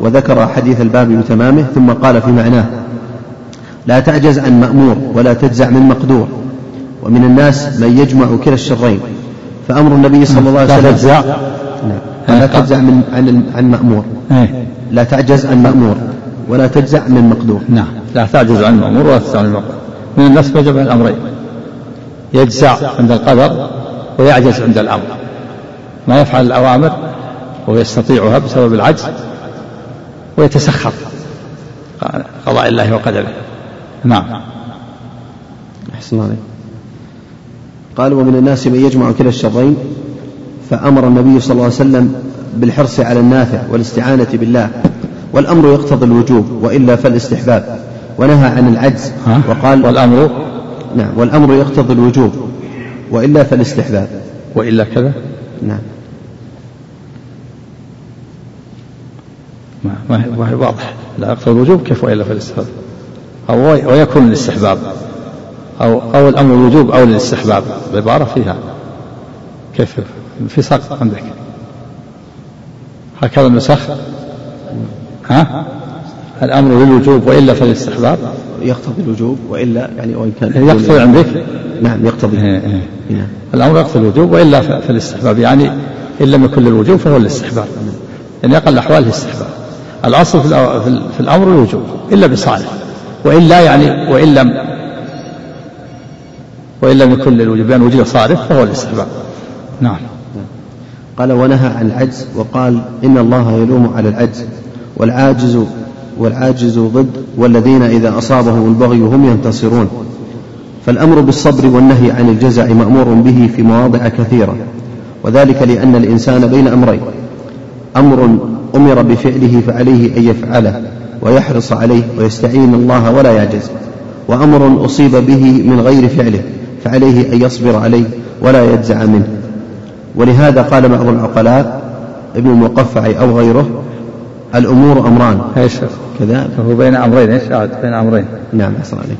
وذكر حديث الباب بتمامه ثم قال في معناه لا تعجز عن مأمور ولا تجزع من مقدور ومن الناس من يجمع كلا الشرين فأمر النبي صلى الله عليه وسلم لا تجزع. نعم لا تجزع من عن عن مأمور. إيه. لا تعجز عن مأمور ولا تجزع من مقدور. نعم. لا تعجز عن المأمور ولا تجزع عن المقدور من الناس ما جمع الأمرين. يجزع عند القدر ويعجز عند الأمر. ما يفعل الأوامر ويستطيعها بسبب العجز ويتسخر. قضاء الله وقدره. نعم. أحسن عليك. قال ومن الناس من يجمع كلا الشرين فأمر النبي صلى الله عليه وسلم بالحرص على النافع والاستعانة بالله والأمر يقتضي الوجوب وإلا فالاستحباب. ونهى عن العجز ها؟ وقال والأمر؟ نعم والأمر يقتضي الوجوب وإلا فالاستحباب. وإلا كذا؟ نعم. ما هي, ما هي واضح. لا يقتضي الوجوب كيف وإلا فالاستحباب أو ويكون الاستحباب أو أو الأمر الوجوب أو الاستحباب العبارة فيها. كيف؟ في سقط عندك. هكذا النسخ. ها؟ الأمر للوجوب وإلا فالاستحباب يقتضي الوجوب وإلا يعني وإن كان يقتضي عندك نعم يقتضي. إيه إيه. نعم الأمر يقتضي الوجوب وإلا ف- فالاستحباب يعني إن لم يكن للوجوب فهو الاستحباب. يعني أقل الأحوال الاستحباب. الأصل في, الأمر الوجوب إلا بصالح وإلا يعني وإن لم وإن لم يكن للوجوب بأن وجد صارف فهو الاستحباب. نعم. قال ونهى عن العجز وقال إن الله يلوم على العجز والعاجز والعاجز ضد والذين إذا أصابهم البغي هم ينتصرون. فالأمر بالصبر والنهي عن الجزع مأمور به في مواضع كثيرة وذلك لأن الإنسان بين أمرين أمر أمر بفعله فعليه أن يفعله ويحرص عليه ويستعين الله ولا يعجز. وأمر أصيب به من غير فعله فعليه أن يصبر عليه ولا يجزع منه. ولهذا قال بعض العقلاء ابن المقفع أو غيره الأمور أمران. إيش كذا؟ هو بين أمرين إيش بين أمرين. نعم أحسن عليك.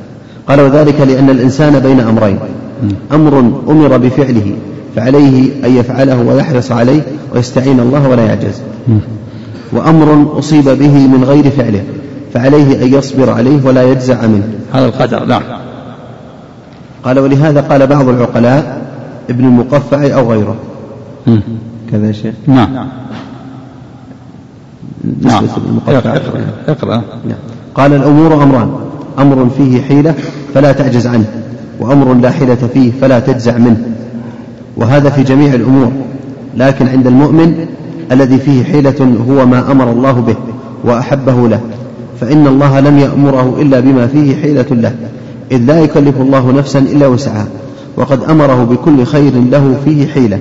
قال وذلك لأن الإنسان بين أمرين. أمر أمر بفعله فعليه أن يفعله ويحرص عليه ويستعين الله ولا يعجز. وأمر أصيب به من غير فعله فعليه أن يصبر عليه ولا يجزع منه. هذا القدر نعم. قال ولهذا قال بعض العقلاء ابن المقفع أو غيره. كذا يا شيخ؟ نعم. نعم. المقفع. اقرأ اقرأ. نعم. قال الأمور أمران أمر فيه حيلة فلا تعجز عنه وأمر لا حيلة فيه فلا تجزع منه. وهذا في جميع الأمور لكن عند المؤمن الذي فيه حيلة هو ما أمر الله به وأحبه له فإن الله لم يأمره إلا بما فيه حيلة له إذ لا يكلف الله نفسا إلا وسعها وقد أمره بكل خير له فيه حيلة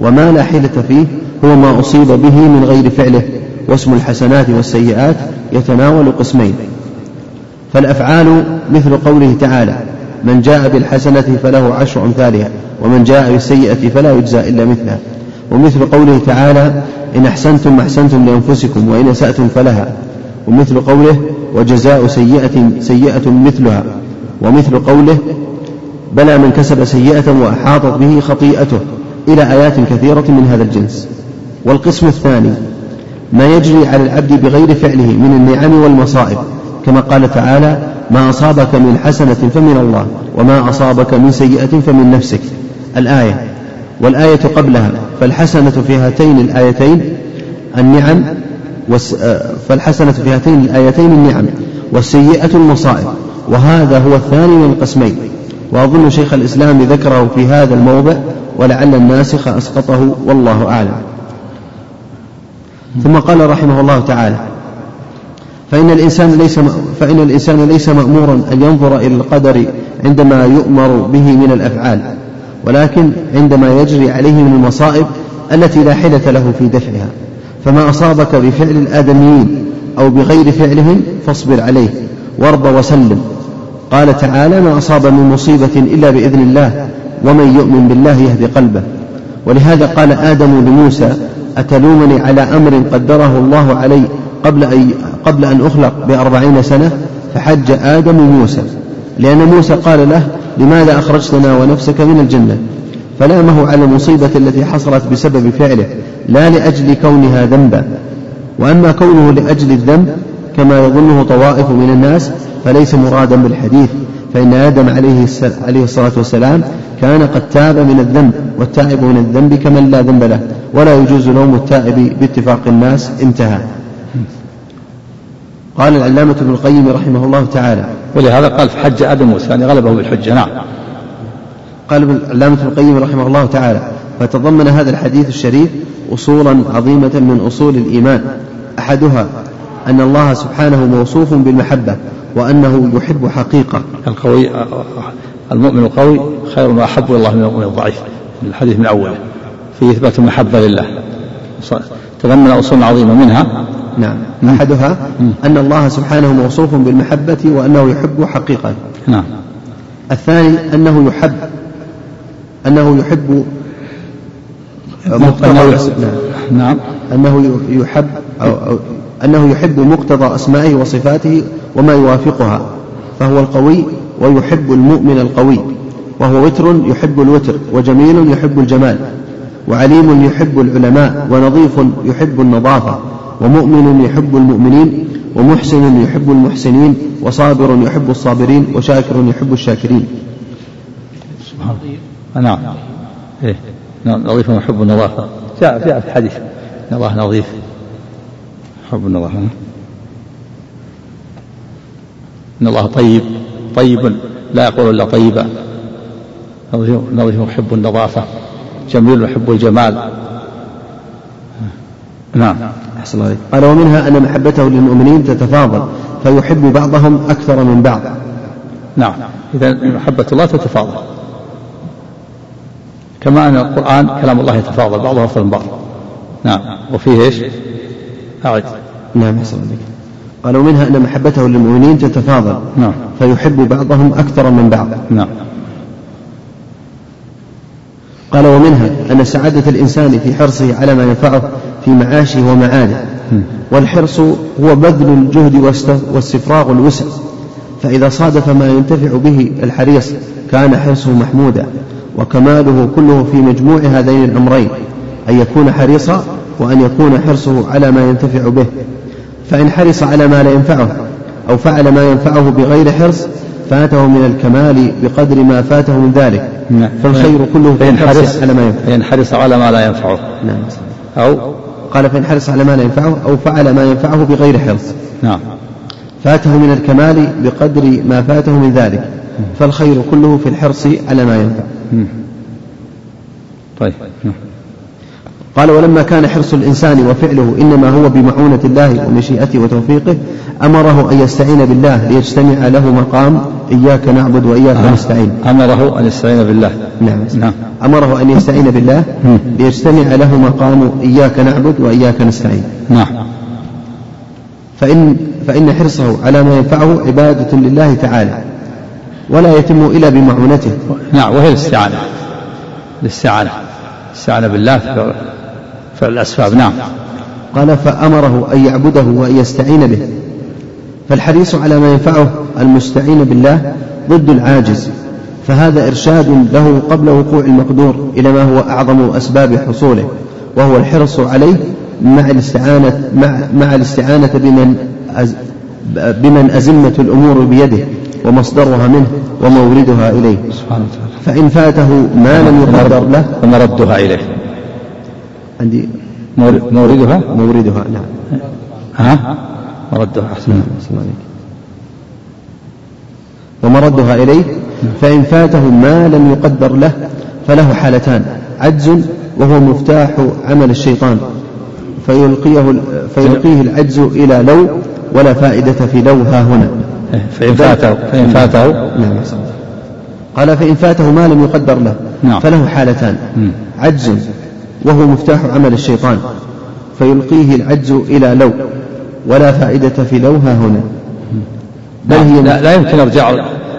وما لا حيلة فيه هو ما أصيب به من غير فعله واسم الحسنات والسيئات يتناول قسمين. فالأفعال مثل قوله تعالى من جاء بالحسنة فله عشر أمثالها ومن جاء بالسيئة فلا يجزى إلا مثلها ومثل قوله تعالى إن أحسنتم أحسنتم لأنفسكم وإن أسأتم فلها ومثل قوله وجزاء سيئة سيئة مثلها ومثل قوله بلى من كسب سيئة وأحاطت به خطيئته إلى آيات كثيرة من هذا الجنس والقسم الثاني ما يجري على العبد بغير فعله من النعم والمصائب كما قال تعالى ما أصابك من حسنة فمن الله وما أصابك من سيئة فمن نفسك الآية والآية قبلها فالحسنة في هاتين الآيتين النعم فالحسنة في هاتين الآيتين النعم والسيئة المصائب وهذا هو الثاني من القسمين. وأظن شيخ الإسلام ذكره في هذا الموضع ولعل الناسخ أسقطه والله أعلم. ثم قال رحمه الله تعالى فإن الإنسان ليس فإن الإنسان ليس مأمورا أن ينظر إلى القدر عندما يؤمر به من الأفعال. ولكن عندما يجري عليه من المصائب التي لا حيلة له في دفعها فما أصابك بفعل الآدميين أو بغير فعلهم فاصبر عليه وارض وسلم. قال تعالى ما أصاب من مصيبة إلا بإذن الله ومن يؤمن بالله يهدي قلبه. ولهذا قال آدم لموسى أتلومني على أمر قدره الله علي قبل أن, قبل أن أخلق بأربعين سنة؟ فحج آدم موسى لأن موسى قال له لماذا أخرجتنا ونفسك من الجنة؟ فلامه على المصيبة التي حصلت بسبب فعله لا لأجل كونها ذنبا. وأما كونه لأجل الذنب كما يظنه طوائف من الناس فليس مرادا بالحديث. فإن آدم عليه, عليه الصلاة والسلام كان قد تاب من الذنب والتائب من الذنب كمن لا ذنب له. ولا يجوز لوم التائب باتفاق الناس انتهى. قال العلامة ابن القيم رحمه الله تعالى. ولهذا قال فحج آدم موسى يعني غلبه بالحجة نعم. قال العلامة ابن القيم رحمه الله تعالى فتضمن هذا الحديث الشريف أصولا عظيمة من أصول الإيمان. أحدها أن الله سبحانه موصوف بالمحبة وأنه يحب حقيقة. القوي المؤمن القوي خير وأحب إلى الله من المؤمن الضعيف. الحديث من أوله. في إثبات المحبة لله. تضمن أصول عظيمة. منها نعم. أحدها أن الله سبحانه موصوف بالمحبة وأنه يحب حقيقة. نعم. الثاني أنه يحب. أنه يحب مقتضى نعم. أنه يحب أو, أو أنه يحب مقتضى أسمائه وصفاته وما يوافقها. فهو القوي ويحب المؤمن القوي. وهو وتر يحب الوتر وجميل يحب الجمال. وعليم يحب العلماء ونظيف يحب النظافة. ومؤمن يحب المؤمنين ومحسن يحب المحسنين وصابر يحب الصابرين وشاكر يحب الشاكرين. نعم. إيه. نظيف يحب النظافة جاء جاء في الحديث. الله نظيف. يحب النظافة إن الله طيب. طيب. لا يقول إلا طيبا. نظيف يحب النظافة. جميل يحب الجمال. نعم. أحسن الله قال ومنها أن محبته للمؤمنين تتفاضل فيحب بعضهم أكثر من بعض. نعم. إذا محبة الله تتفاضل. كما أن القرآن كلام الله يتفاضل بعضه أفضل من بعض. نعم. وفيه إيش؟ أعد نعم أحسن الله قال ومنها أن محبته للمؤمنين تتفاضل نعم. فيحب بعضهم أكثر من بعض. نعم. قال ومنها أن سعادة الإنسان في حرصه على ما ينفعه في معاشه ومعاده والحرص هو بذل الجهد واستفراغ الوسع. فإذا صادف ما ينتفع به الحريص كان حرصه محمودا وكماله كله في مجموع هذين الأمرين أن يكون حريصا وأن يكون حرصه على ما ينتفع به. فإن حرص على ما لا ينفعه أو فعل ما ينفعه بغير حرص فاته من الكمال بقدر ما فاته من ذلك. نعم. فالخير كله في الحرص على ما ينفعه. فينحرص على ما لا ينفعه. نعم. أو قال فإن حرص على ما لا ينفعه أو فعل ما ينفعه بغير حرص. نعم. فاته من الكمال بقدر ما فاته من ذلك. فالخير كله في الحرص على ما ينفع. طيب. نعم. قال ولما كان حرص الإنسان وفعله إنما هو بمعونة الله ومشيئته وتوفيقه أمره أن يستعين بالله ليجتمع له مقام إياك نعبد وإياك. نستعين. أمره أن يستعين بالله. نعم. نعم. أمره أن يستعين بالله. ليجتمع له مقام إياك نعبد وإياك نستعين. نعم. فإن فإن حرصه على ما ينفعه عبادة لله تعالى ولا يتم إلا بمعونته. نعم وهي الاستعانة. الاستعانة. الاستعانة بالله في الأسباب. نعم. قال فأمره أن يعبده وأن يستعين به. فالحريص على ما ينفعه المستعين بالله ضد العاجز. فهذا إرشاد له قبل وقوع المقدور إلى ما هو أعظم أسباب حصوله وهو الحرص عليه مع الاستعانة مع, مع الاستعانة بمن أز بمن أزمة الأمور بيده ومصدرها منه وموردها إليه. سبحانه وتعالى. فإن فاته ما لم يقدر له ومردها إليه. عندي مور- موردها؟ موردها نعم. ها؟ مردها أحسن عليك. ومردها إليه فإن فاته ما لم يقدر له فله حالتان عجز وهو مفتاح عمل الشيطان فيلقيه فيلقيه العجز إلى لو ولا فائدة في لو ها هنا إيه، فإن فاته فإن فاته نعم. قال فإن فاته ما لم يقدر له نعم. فله حالتان. عجز وهو مفتاح عمل الشيطان فيلقيه العجز إلى لو ولا فائدة في لو ها هنا بل هي لا, لا يمكن إرجاع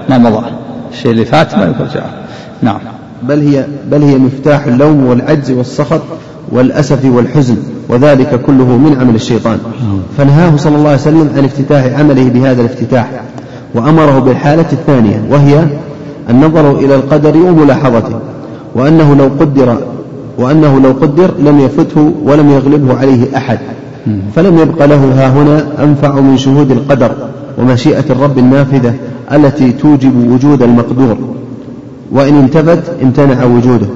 ما مضى الشيء اللي فات ما ارجاعه نعم. بل هي بل هي مفتاح اللوم والعجز والسخط والأسف والحزن وذلك كله من عمل الشيطان. فنهاه صلى الله عليه وسلم عن افتتاح عمله بهذا الافتتاح وأمره بالحالة الثانية وهي النظر إلى القدر وملاحظته وأنه لو قدر وأنه لو قدر لم يفته ولم يغلبه عليه أحد. فلم يبق له ها هنا أنفع من شهود القدر. ومشيئة الرب النافذة التي توجب وجود المقدور. وإن انتفت امتنع وجوده.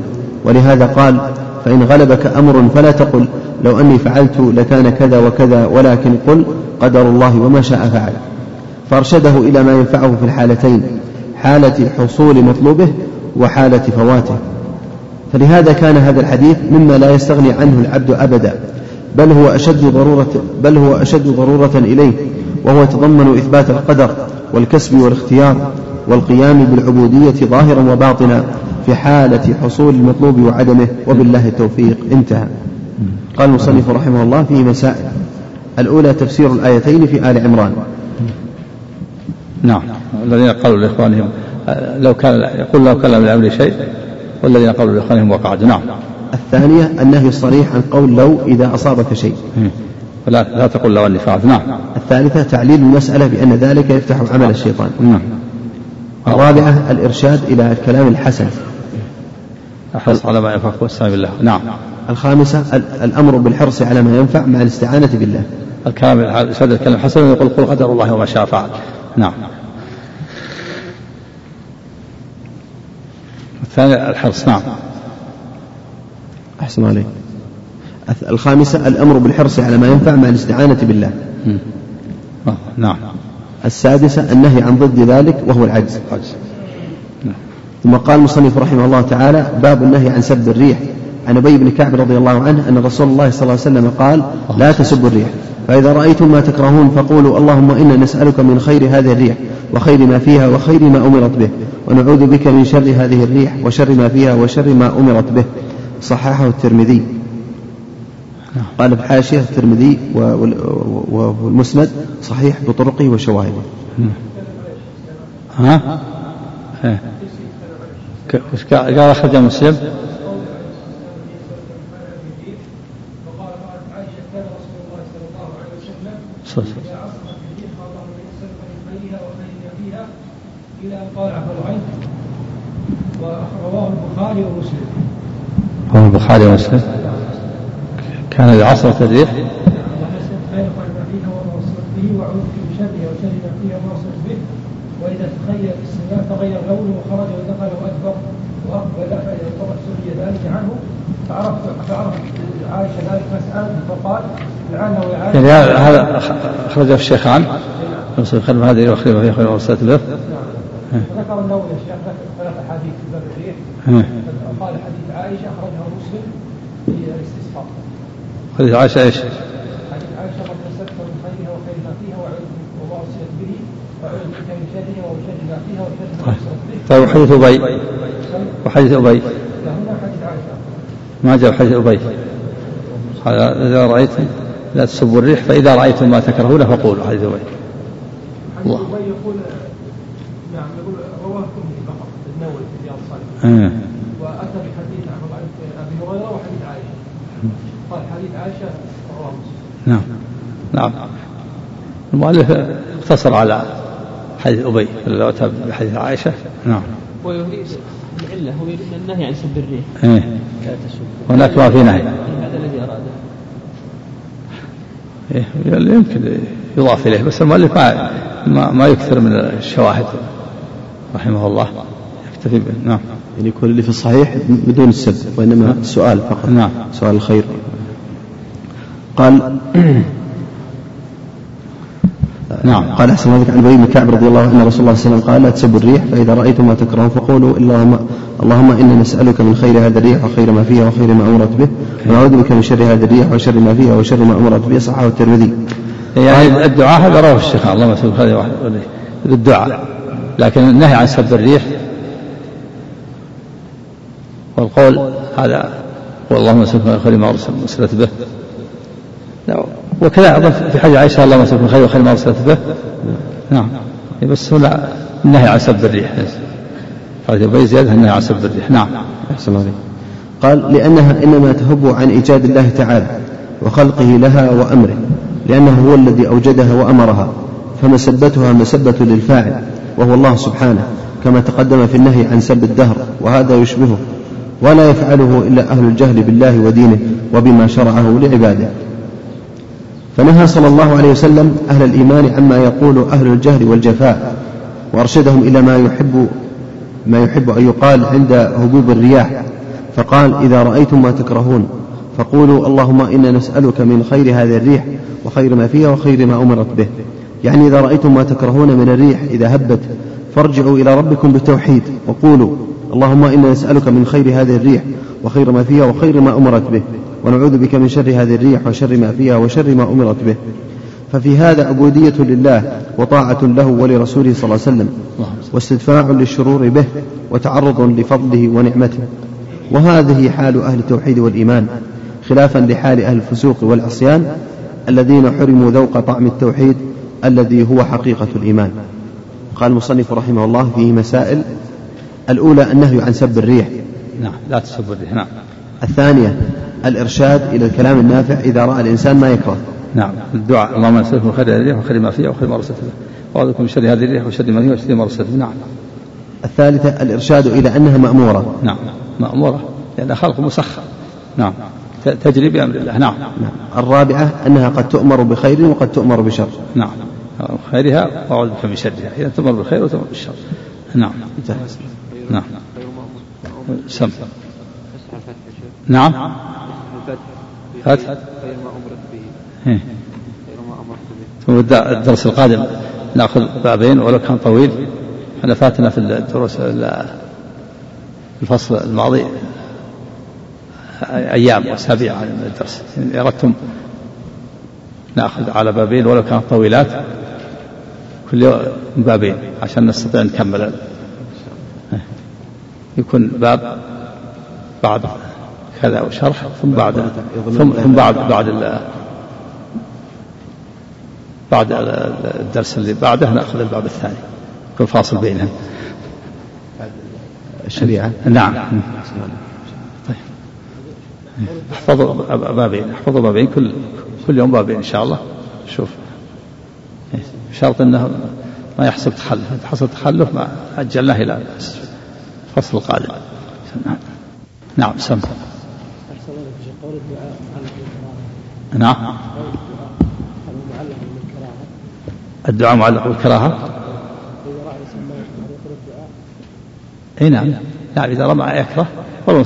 ولهذا قال فإن غلبك أمر فلا تقل. لو أني فعلت لكان كذا وكذا ولكن قل قدر الله وما شاء فعل. فأرشده إلى ما ينفعه في الحالتين حالة حصول مطلوبه وحالة فواته. فلهذا كان هذا الحديث مما لا يستغني عنه العبد أبدا بل هو أشد ضرورة بل هو أشد ضرورة إليه. وهو يتضمن إثبات القدر والكسب والاختيار والقيام بالعبودية ظاهرا وباطنا في حالة حصول المطلوب وعدمه وبالله التوفيق. انتهى. قال المصنف رحمه الله فيه مسائل. الأولى تفسير الآيتين في آل عمران. نعم. الذين قالوا لإخوانهم لو كان يقول لو كان من الأمر شيء والذين قالوا لإخوانهم وقعدوا نعم. الثانية النهي الصريح عن قول لو إذا أصابك شيء. ولا لا تقل لو أني فعلت نعم. الثالثة تعليل المسألة بأن ذلك يفتح عمل الشيطان. نعم. الرابعة الإرشاد إلى الكلام الحسن. احرص على ما ينفعك واستعن بالله. نعم. الخامسة ال- الأمر بالحرص على ما ينفع مع الاستعانة بالله. الكلام الحسن الكلام الحسن يقول قل قدر الله وما شاء فعل. نعم. الثاني الحرص. نعم. أحسن عليك. الخامسة الأمر بالحرص على ما ينفع مع الاستعانة بالله. آه، نعم. السادسة النهي عن ضد ذلك وهو العجز. عجز. ثم قال المصنف رحمه الله تعالى باب النهي عن سب الريح. عن أبي بن كعب رضي الله عنه أن رسول الله صلى الله عليه وسلم قال لا تسبوا الريح. فإذا رأيتم ما تكرهون فقولوا اللهم إنا نسألك من خير هذه الريح وخير ما فيها وخير ما أمرت به. ونعوذ بك من شر هذه الريح وشر ما فيها وشر ما أمرت به. صححه الترمذي. قال في حاشية الترمذي والمسند صحيح بطرقه وشواهده. ها؟ إيه. ك- وش قال أخرج مسلم؟ إلى أن قال عفوا ورواه البخاري ومسلم هو البخاري ومسلم. كان عصرت الريح به به وإذا تخيل إذا تغير لونه وخرج ودخل وأدبر وأقبل فإذا طرح سري ذلك عنه فعرفت فعرفت عائشة ذلك فسألت فقال لعله يا يعني هذا هذا أخرجه الشيخان يوصل خلف هذه وخير وهي خير له. نعم ذكر النووي يا شيخ ذكر ثلاث أحاديث في باب الريح قال حديث عائشة أخرجه مسلم في الاستسقاء. حديث عائشة إيش؟ حديث عائشة قد نسبت من خيرها وخير ما فيها وعلم وما أرسلت به وعلم من شرها وشر ما فيها وشر ما به طيب وحديث أبي وحديث أبي ما جاء حديث أبي إذا رأيت لا تسبوا الريح فإذا رأيتم ما تكرهون فقولوا حديث أبي الله. يقول نعم يقول رواه الترمذي فقط النووي في رياض الصالحين آه. وأتى بحديث عن أبي هريرة وحديث عائشة قال حديث عائشة رواه مسلم. نعم. نعم. المؤلف اقتصر على حديث أبي لو أتى بحديث عائشة؟ نعم. ويريد العلة هو يريد النهي عن سب الريح. إيه. هناك ما في نهي. هذا الذي أراده. إيه. يمكن يضاف إليه بس المؤلف ما ما, ما يكثر من الشواهد رحمه الله. يكتفي به نعم. يعني يكون اللي في الصحيح بدون السب وإنما سؤال فقط. نعم. سؤال الخير. قال نعم. قال أحسن ذلك عن ابي بن كعب رضي الله عنه رسول الله صلى الله عليه وسلم قال لا تسبوا الريح فإذا رأيتم ما تكرهون فقولوا اللهم اللهم إنا نسألك من خير هذا الريح وخير ما فيها وخير ما أمرت به ونعوذ بك من شر هذا الريح وشر ما فيها وشر ما أمرت به صححه الترمذي. يعني الدعاء هذا رواه الشيخ اللهم سبحانه خير واحد الدعاء. لكن النهي عن سب الريح والقول هذا واللهم سبحانه خير ما أرسل- أرسلت به. لا، وكذا أيضا في حديث عائشة اللهم سبحانه خير وخير ما أرسلت به. نعم. بس هنا النهي عن سب الريح. حديث ابي زياده النهي عن سب الريح. نعم. أحسن عليك قال لأنها إنما تهب عن إيجاد الله تعالى وخلقه لها وأمره لأنه هو الذي أوجدها وأمرها فمسبتها مسبة للفاعل وهو الله سبحانه كما تقدم في النهي عن سب الدهر وهذا يشبهه. ولا يفعله إلا أهل الجهل بالله ودينه وبما شرعه لعباده. فنهى صلى الله عليه وسلم أهل الإيمان عما يقول أهل الجهل والجفاء وأرشدهم إلى ما يحب ما يحب أن يقال عند هبوب الرياح فقال إذا رأيتم ما تكرهون فقولوا اللهم إنا نسألك من خير هذه الريح وخير ما فيها وخير ما أمرت به. يعني إذا رأيتم ما تكرهون من الريح إذا هبت فارجعوا إلى ربكم بالتوحيد وقولوا اللهم إنا نسألك من خير هذه الريح وخير ما فيها وخير ما أمرت به. ونعوذ بك من شر هذه الريح وشر ما فيها وشر ما أمرت به. ففي هذا عبودية لله وطاعة له ولرسوله صلى الله عليه وسلم واستدفاع للشرور به وتعرض لفضله ونعمته. وهذه حال أهل التوحيد والإيمان خلافا لحال أهل الفسوق والعصيان الذين حرموا ذوق طعم التوحيد الذي هو حقيقة الإيمان. قال المصنف رحمه الله فيه مسائل الأولى النهي عن سب الريح. نعم لا تسب الريح نعم. الثانية الإرشاد إلى الكلام النافع إذا رأى الإنسان ما يكره. نعم. الدعاء. اللهم نسألك من خير هذه الريح وخير ما فيها وخير ما أرسلت به وأعوذ بك من شر هذه الريح وشر ما فيها وشر ما أرسلت به نعم. الثالثة الإرشاد إلى أنها مأمورة. نعم. مأمورة. لأنها خلق مسخر. نعم. تجري بأمر الله. نعم. نعم. الرابعة أنها قد تؤمر بخير وقد تؤمر بشر. نعم. خيرها وأعوذ بك من شرها. إذا تمر بالخير وتمر بالشر نعم. نعم. سم. نعم. فتح خير ما أمرت به. خير ما أمرت به. الدرس القادم. نأخذ بابين ولو كان طويل. إحنا فاتنا في الدروس ال- الفصل الماضي أيام وأسابيع عن الدرس. إن أردتم نأخذ على بابين ولو كانت طويلات. كل يوم بابين عشان نستطيع نكمل. يكون باب بعد كذا وشرح ثم بعد ثم ثم بعد بعد بعد الدرس اللي بعده نأخذ الباب الثاني يكون فاصل بينهم. الشريعة؟ نعم. طيب احفظوا بابين احفظوا بابين كل كل يوم بابين إن شاء الله. شوف. شرط إنه ما يحصل تخلف إذا حصل تخلف ما أجلناه إلى الفصل القادم. نعم سم أحسن الله في قول الدعاء معلق بالكراهة نعم. الدعاء معلق بالكراهة؟ إي نعم. نعم إذا رمى يكره ولو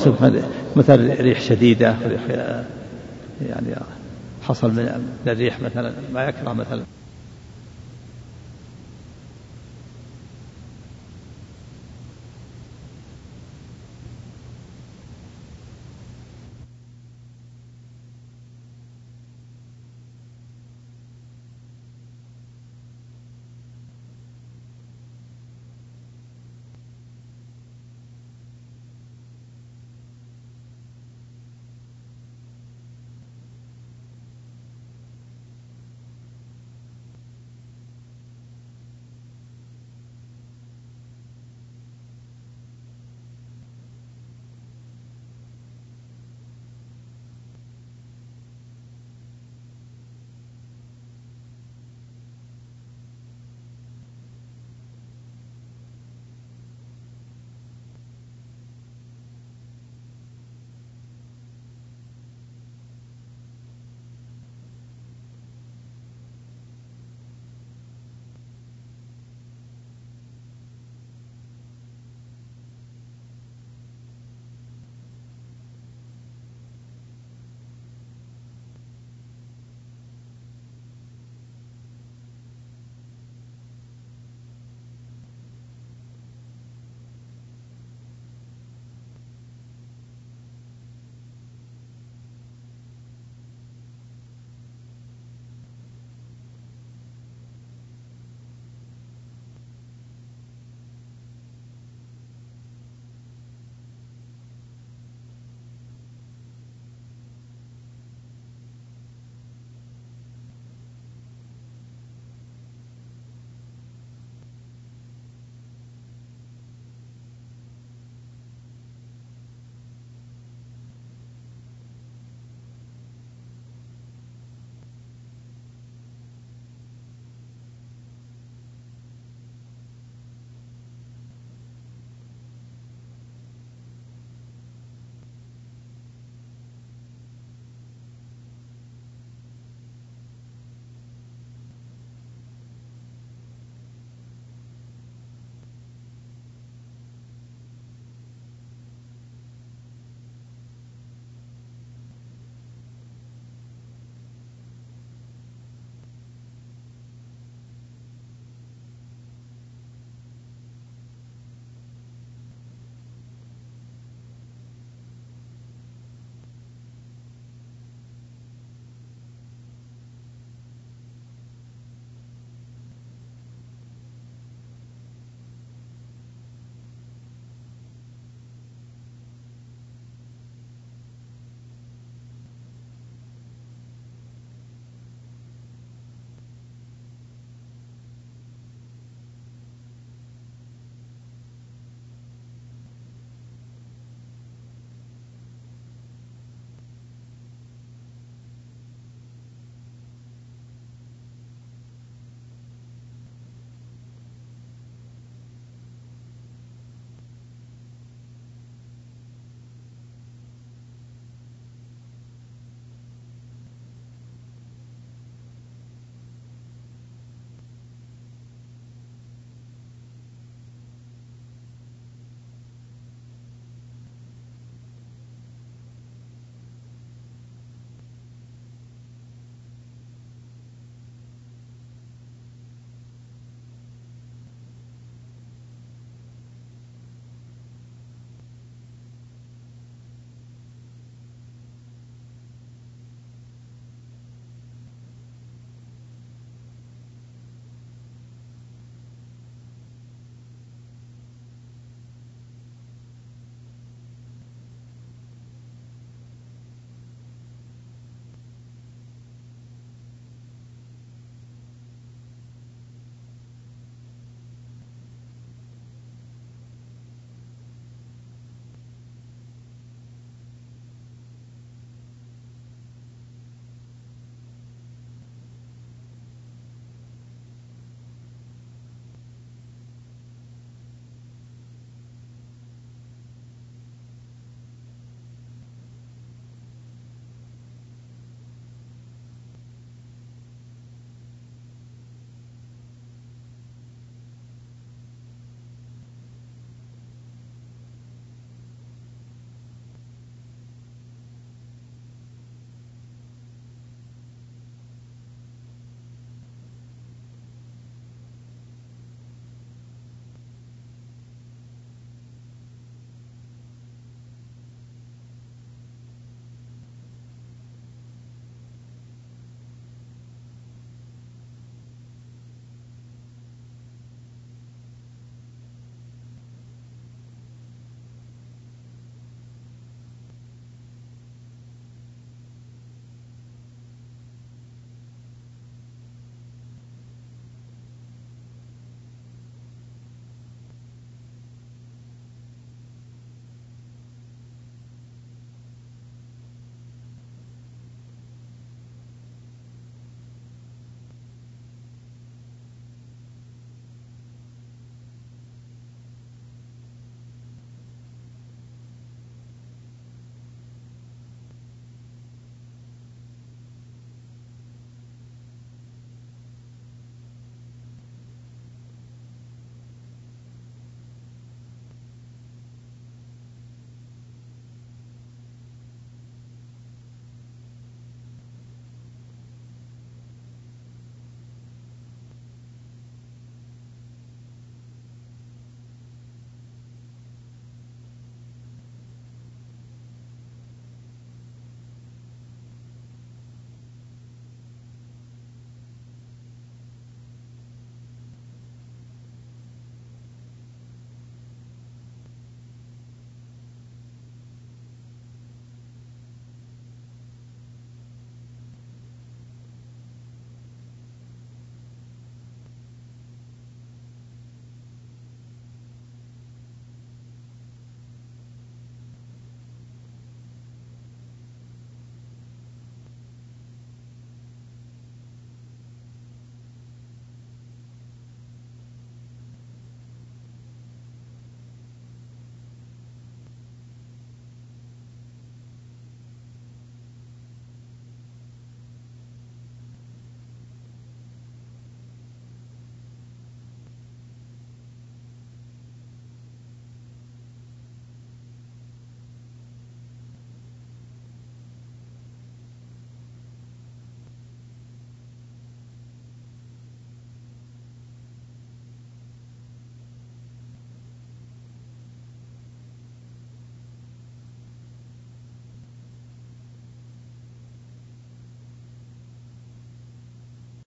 مثلا ريح شديدة ريح يعني حصل من الريح مثلا ما يكره مثلا.